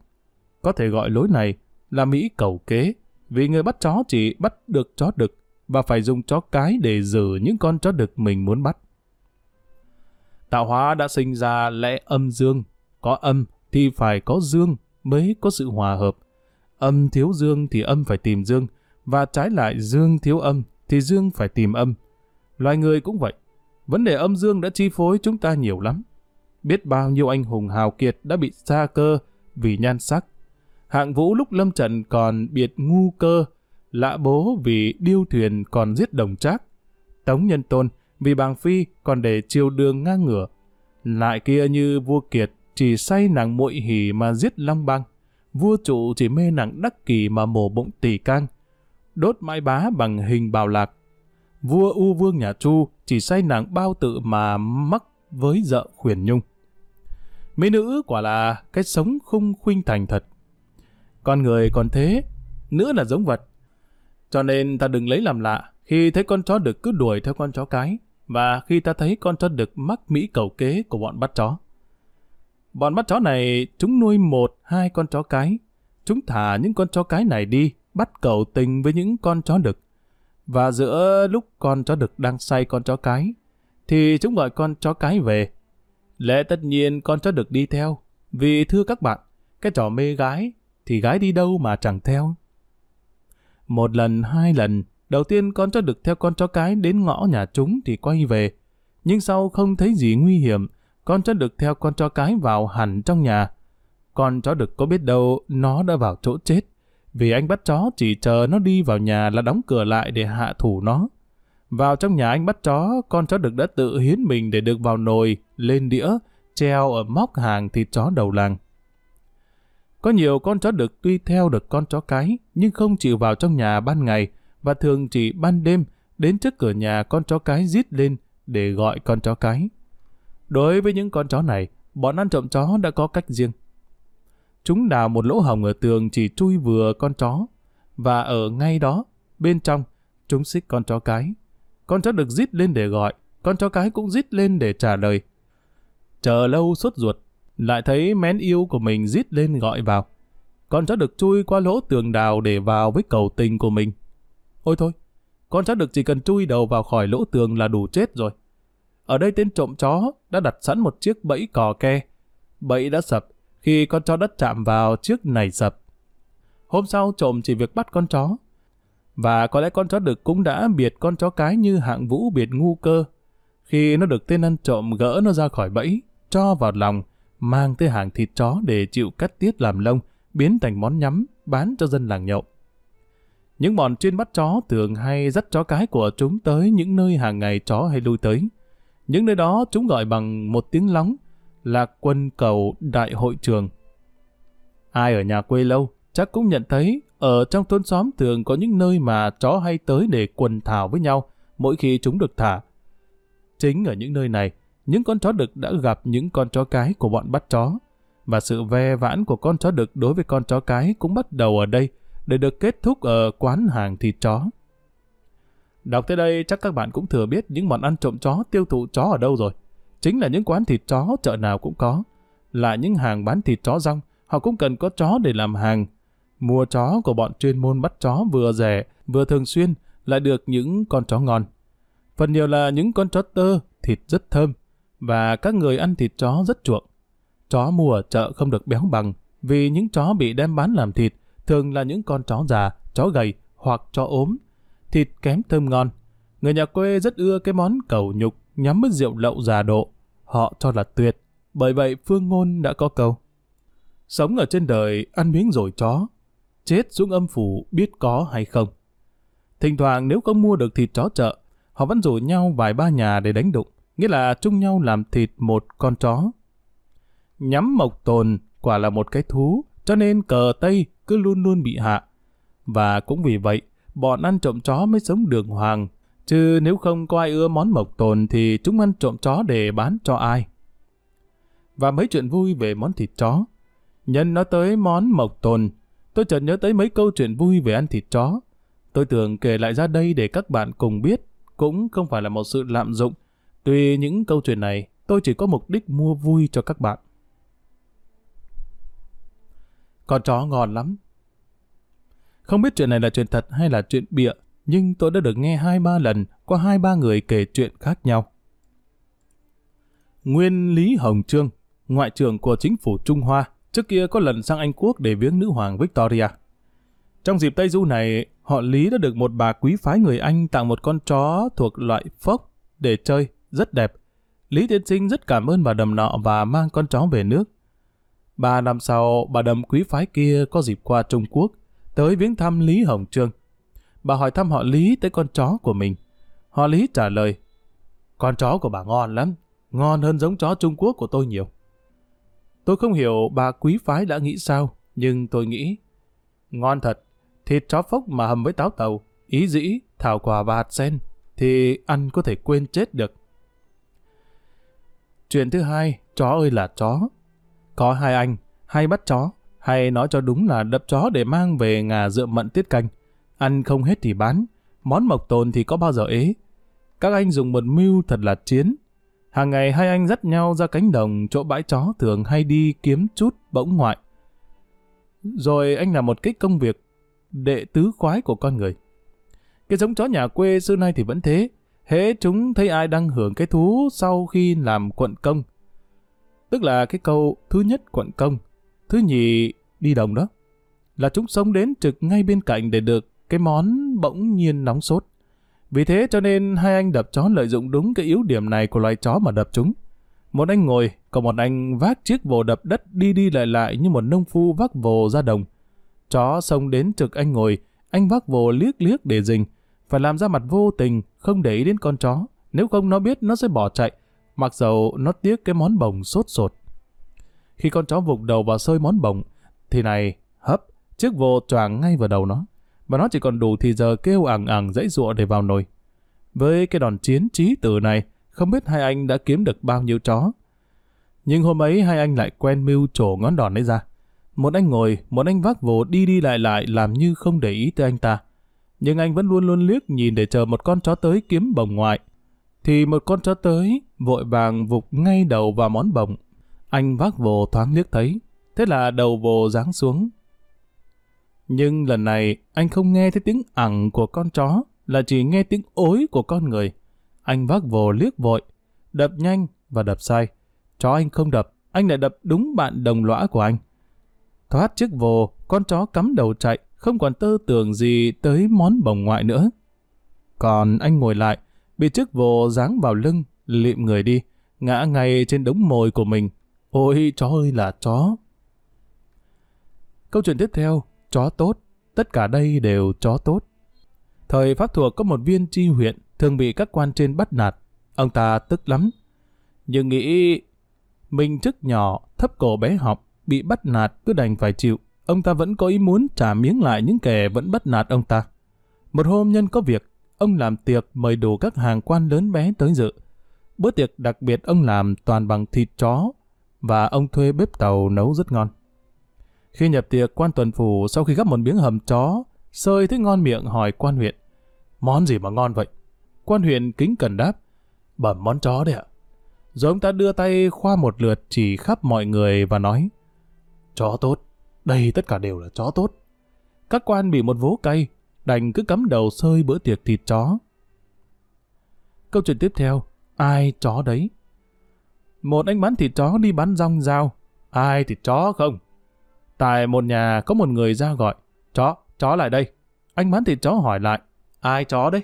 Có thể gọi lối này là Mỹ cầu kế, vì người bắt chó chỉ bắt được chó đực và phải dùng chó cái để giữ những con chó đực mình muốn bắt. Tạo hóa đã sinh ra lẽ âm dương, có âm thì phải có dương mới có sự hòa hợp. Âm thiếu dương thì âm phải tìm dương, và trái lại dương thiếu âm thì dương phải tìm âm. Loài người cũng vậy. Vấn đề âm dương đã chi phối chúng ta nhiều lắm. Biết bao nhiêu anh hùng hào kiệt đã bị xa cơ vì nhan sắc. Hạng vũ lúc lâm trận còn biệt ngu cơ, lạ bố vì điêu thuyền còn giết đồng trác. Tống nhân tôn vì bàng phi còn để chiều đường ngang ngửa. Lại kia như vua kiệt chỉ say nàng muội hỉ mà giết long băng. Vua trụ chỉ mê nàng đắc kỳ mà mổ bụng tỷ can đốt mai bá bằng hình bào lạc. Vua U Vương nhà Chu chỉ say nàng bao tự mà mắc với vợ khuyển nhung. Mỹ nữ quả là cái sống không khuynh thành thật. Con người còn thế, nữa là giống vật. Cho nên ta đừng lấy làm lạ khi thấy con chó đực cứ đuổi theo con chó cái và khi ta thấy con chó đực mắc mỹ cầu kế của bọn bắt chó. Bọn bắt chó này chúng nuôi một, hai con chó cái. Chúng thả những con chó cái này đi bắt cầu tình với những con chó đực. Và giữa lúc con chó đực đang say con chó cái, thì chúng gọi con chó cái về. Lẽ tất nhiên con chó đực đi theo, vì thưa các bạn, Cái trò mê gái, thì gái đi đâu mà chẳng theo. Một lần, hai lần, đầu tiên con chó đực theo con chó cái đến ngõ nhà chúng thì quay về. Nhưng sau không thấy gì nguy hiểm, con chó đực theo con chó cái vào hẳn trong nhà. Con chó đực có biết đâu nó đã vào chỗ chết. Vì anh bắt chó chỉ chờ nó đi vào nhà là đóng cửa lại để hạ thủ nó. Vào trong nhà anh bắt chó, con chó đực đã tự hiến mình để được vào nồi, lên đĩa, treo ở móc hàng thịt chó đầu làng. Có nhiều con chó đực tuy theo được con chó cái, nhưng không chịu vào trong nhà ban ngày, và thường chỉ ban đêm đến trước cửa nhà con chó cái rít lên để gọi con chó cái. Đối với những con chó này, bọn ăn trộm chó đã có cách riêng. Chúng đào một lỗ hồng ở tường chỉ chui vừa con chó, và ở ngay đó, bên trong, chúng xích con chó cái. Con chó được rít lên để gọi, con chó cái cũng rít lên để trả lời. Chờ lâu suốt ruột, lại thấy mén yêu của mình rít lên gọi vào. Con chó được chui qua lỗ tường đào để vào với cầu tình của mình. Ôi thôi, con chó được chỉ cần chui đầu vào khỏi lỗ tường là đủ chết rồi. Ở đây tên trộm chó đã đặt sẵn một chiếc bẫy cò ke. Bẫy đã sập, khi con chó đất chạm vào chiếc này sập. Hôm sau trộm chỉ việc bắt con chó. Và có lẽ con chó đực cũng đã biệt con chó cái như hạng vũ biệt ngu cơ. Khi nó được tên ăn trộm gỡ nó ra khỏi bẫy, cho vào lòng, mang tới hàng thịt chó để chịu cắt tiết làm lông, biến thành món nhắm, bán cho dân làng nhậu. Những bọn chuyên bắt chó thường hay dắt chó cái của chúng tới những nơi hàng ngày chó hay lui tới. Những nơi đó chúng gọi bằng một tiếng lóng là quân cầu đại hội trường. Ai ở nhà quê lâu chắc cũng nhận thấy ở trong thôn xóm thường có những nơi mà chó hay tới để quần thảo với nhau mỗi khi chúng được thả. Chính ở những nơi này, những con chó đực đã gặp những con chó cái của bọn bắt chó. Và sự ve vãn của con chó đực đối với con chó cái cũng bắt đầu ở đây để được kết thúc ở quán hàng thịt chó. Đọc tới đây chắc các bạn cũng thừa biết những bọn ăn trộm chó tiêu thụ chó ở đâu rồi. Chính là những quán thịt chó chợ nào cũng có. Là những hàng bán thịt chó rong, họ cũng cần có chó để làm hàng. Mua chó của bọn chuyên môn bắt chó vừa rẻ, vừa thường xuyên, lại được những con chó ngon. Phần nhiều là những con chó tơ, thịt rất thơm, và các người ăn thịt chó rất chuộng. Chó mua ở chợ không được béo bằng, vì những chó bị đem bán làm thịt thường là những con chó già, chó gầy hoặc chó ốm. Thịt kém thơm ngon. Người nhà quê rất ưa cái món cầu nhục nhắm với rượu lậu già độ. Họ cho là tuyệt, bởi vậy phương ngôn đã có câu. Sống ở trên đời, ăn miếng rồi chó. Chết xuống âm phủ biết có hay không. Thỉnh thoảng nếu không mua được thịt chó chợ, họ vẫn rủ nhau vài ba nhà để đánh đụng, nghĩa là chung nhau làm thịt một con chó. Nhắm mộc tồn quả là một cái thú, cho nên cờ Tây cứ luôn luôn bị hạ. Và cũng vì vậy, bọn ăn trộm chó mới sống đường hoàng, chứ nếu không có ai ưa món mộc tồn thì chúng ăn trộm chó để bán cho ai. Và mấy chuyện vui về món thịt chó. Nhân nói tới món mộc tồn, tôi chợt nhớ tới mấy câu chuyện vui về ăn thịt chó. Tôi tưởng kể lại ra đây để các bạn cùng biết, cũng không phải là một sự lạm dụng. Tuy những câu chuyện này, tôi chỉ có mục đích mua vui cho các bạn. Con chó ngon lắm. Không biết chuyện này là chuyện thật hay là chuyện bịa, nhưng tôi đã được nghe hai ba lần qua hai ba người kể chuyện khác nhau. Nguyên Lý Hồng Trương, ngoại trưởng của chính phủ Trung Hoa, trước kia có lần sang Anh Quốc để viếng nữ hoàng Victoria. Trong dịp Tây Du này, họ Lý đã được một bà quý phái người Anh tặng một con chó thuộc loại phốc để chơi, rất đẹp. Lý Tiến Sinh rất cảm ơn bà đầm nọ và mang con chó về nước. Ba năm sau, bà đầm quý phái kia có dịp qua Trung Quốc, tới viếng thăm Lý Hồng Trương. Bà hỏi thăm họ Lý tới con chó của mình. Họ Lý trả lời, con chó của bà ngon lắm, ngon hơn giống chó Trung Quốc của tôi nhiều. Tôi không hiểu bà quý phái đã nghĩ sao, nhưng tôi nghĩ, ngon thật, thịt chó phốc mà hầm với táo tàu, ý dĩ, thảo quả và hạt sen, thì ăn có thể quên chết được. Chuyện thứ hai, chó ơi là chó, có hai anh, hay bắt chó, hay nói cho đúng là đập chó để mang về ngà dựa mận tiết canh. Ăn không hết thì bán, món mộc tồn thì có bao giờ ế. Các anh dùng một mưu thật là chiến. Hàng ngày hai anh dắt nhau ra cánh đồng chỗ bãi chó thường hay đi kiếm chút bỗng ngoại. Rồi anh làm một cái công việc đệ tứ khoái của con người. Cái giống chó nhà quê xưa nay thì vẫn thế. Hễ chúng thấy ai đang hưởng cái thú sau khi làm quận công, Tức là cái câu thứ nhất quận công. Thứ nhì, đi đồng đó. Là chúng sống đến trực ngay bên cạnh để được cái món bỗng nhiên nóng sốt. Vì thế cho nên hai anh đập chó lợi dụng đúng cái yếu điểm này của loài chó mà đập chúng. Một anh ngồi, còn một anh vác chiếc vồ đập đất đi đi lại lại như một nông phu vác vồ ra đồng. Chó xông đến trực anh ngồi, anh vác vồ liếc liếc để dình, phải làm ra mặt vô tình, không để ý đến con chó. Nếu không nó biết nó sẽ bỏ chạy, mặc dầu nó tiếc cái món bồng sốt sột. Khi con chó vụt đầu vào sơi món bồng, thì này, hấp, chiếc vồ choàng ngay vào đầu nó, và nó chỉ còn đủ thì giờ kêu ảng ảng dãy ruộ để vào nồi. Với cái đòn chiến trí tử này, không biết hai anh đã kiếm được bao nhiêu chó. Nhưng hôm ấy hai anh lại quen mưu trổ ngón đòn ấy ra. Một anh ngồi, một anh vác vồ đi đi lại lại làm như không để ý tới anh ta. Nhưng anh vẫn luôn luôn liếc nhìn để chờ một con chó tới kiếm bồng ngoại. Thì một con chó tới, vội vàng vụt ngay đầu vào món bồng. Anh vác vồ thoáng liếc thấy, thế là đầu vồ giáng xuống. Nhưng lần này anh không nghe thấy tiếng ẳng của con chó, là chỉ nghe tiếng ối của con người. Anh vác vồ liếc vội, đập nhanh và đập sai. Chó anh không đập, anh lại đập đúng bạn đồng lõa của anh. Thoát chiếc vồ, con chó cắm đầu chạy, không còn tơ tưởng gì tới món bồng ngoại nữa. Còn anh ngồi lại, bị chiếc vồ giáng vào lưng, lịm người đi, ngã ngay trên đống mồi của mình. Ôi chó ơi là chó! Câu chuyện tiếp theo, chó tốt, tất cả đây đều chó tốt. Thời Pháp thuộc có một viên tri huyện thường bị các quan trên bắt nạt. Ông ta tức lắm. Nhưng nghĩ mình chức nhỏ, thấp cổ bé học, bị bắt nạt cứ đành phải chịu. Ông ta vẫn có ý muốn trả miếng lại những kẻ vẫn bắt nạt ông ta. Một hôm nhân có việc, ông làm tiệc mời đủ các hàng quan lớn bé tới dự. Bữa tiệc đặc biệt ông làm toàn bằng thịt chó và ông thuê bếp tàu nấu rất ngon. Khi nhập tiệc quan tuần phủ sau khi gấp một miếng hầm chó, sơi thấy ngon miệng hỏi quan huyện. Món gì mà ngon vậy? Quan huyện kính cần đáp. Bẩm món chó đấy ạ. Rồi ông ta đưa tay khoa một lượt chỉ khắp mọi người và nói. Chó tốt. Đây tất cả đều là chó tốt. Các quan bị một vố cay, đành cứ cắm đầu sơi bữa tiệc thịt chó. Câu chuyện tiếp theo. Ai chó đấy? Một anh bán thịt chó đi bán rong dao. Ai thịt chó không? Tại một nhà có một người ra gọi. Chó, chó lại đây. Anh bán thịt chó hỏi lại. Ai chó đấy?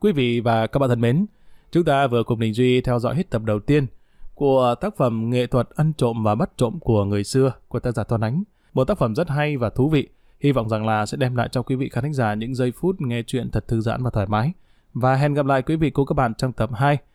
Quý vị và các bạn thân mến, chúng ta vừa cùng Đình Duy theo dõi hết tập đầu tiên của tác phẩm Nghệ thuật ăn trộm và bắt trộm của người xưa của tác giả Toàn Ánh. Một tác phẩm rất hay và thú vị. Hy vọng rằng là sẽ đem lại cho quý vị khán thính giả những giây phút nghe chuyện thật thư giãn và thoải mái. Và hẹn gặp lại quý vị cô các bạn trong tập 2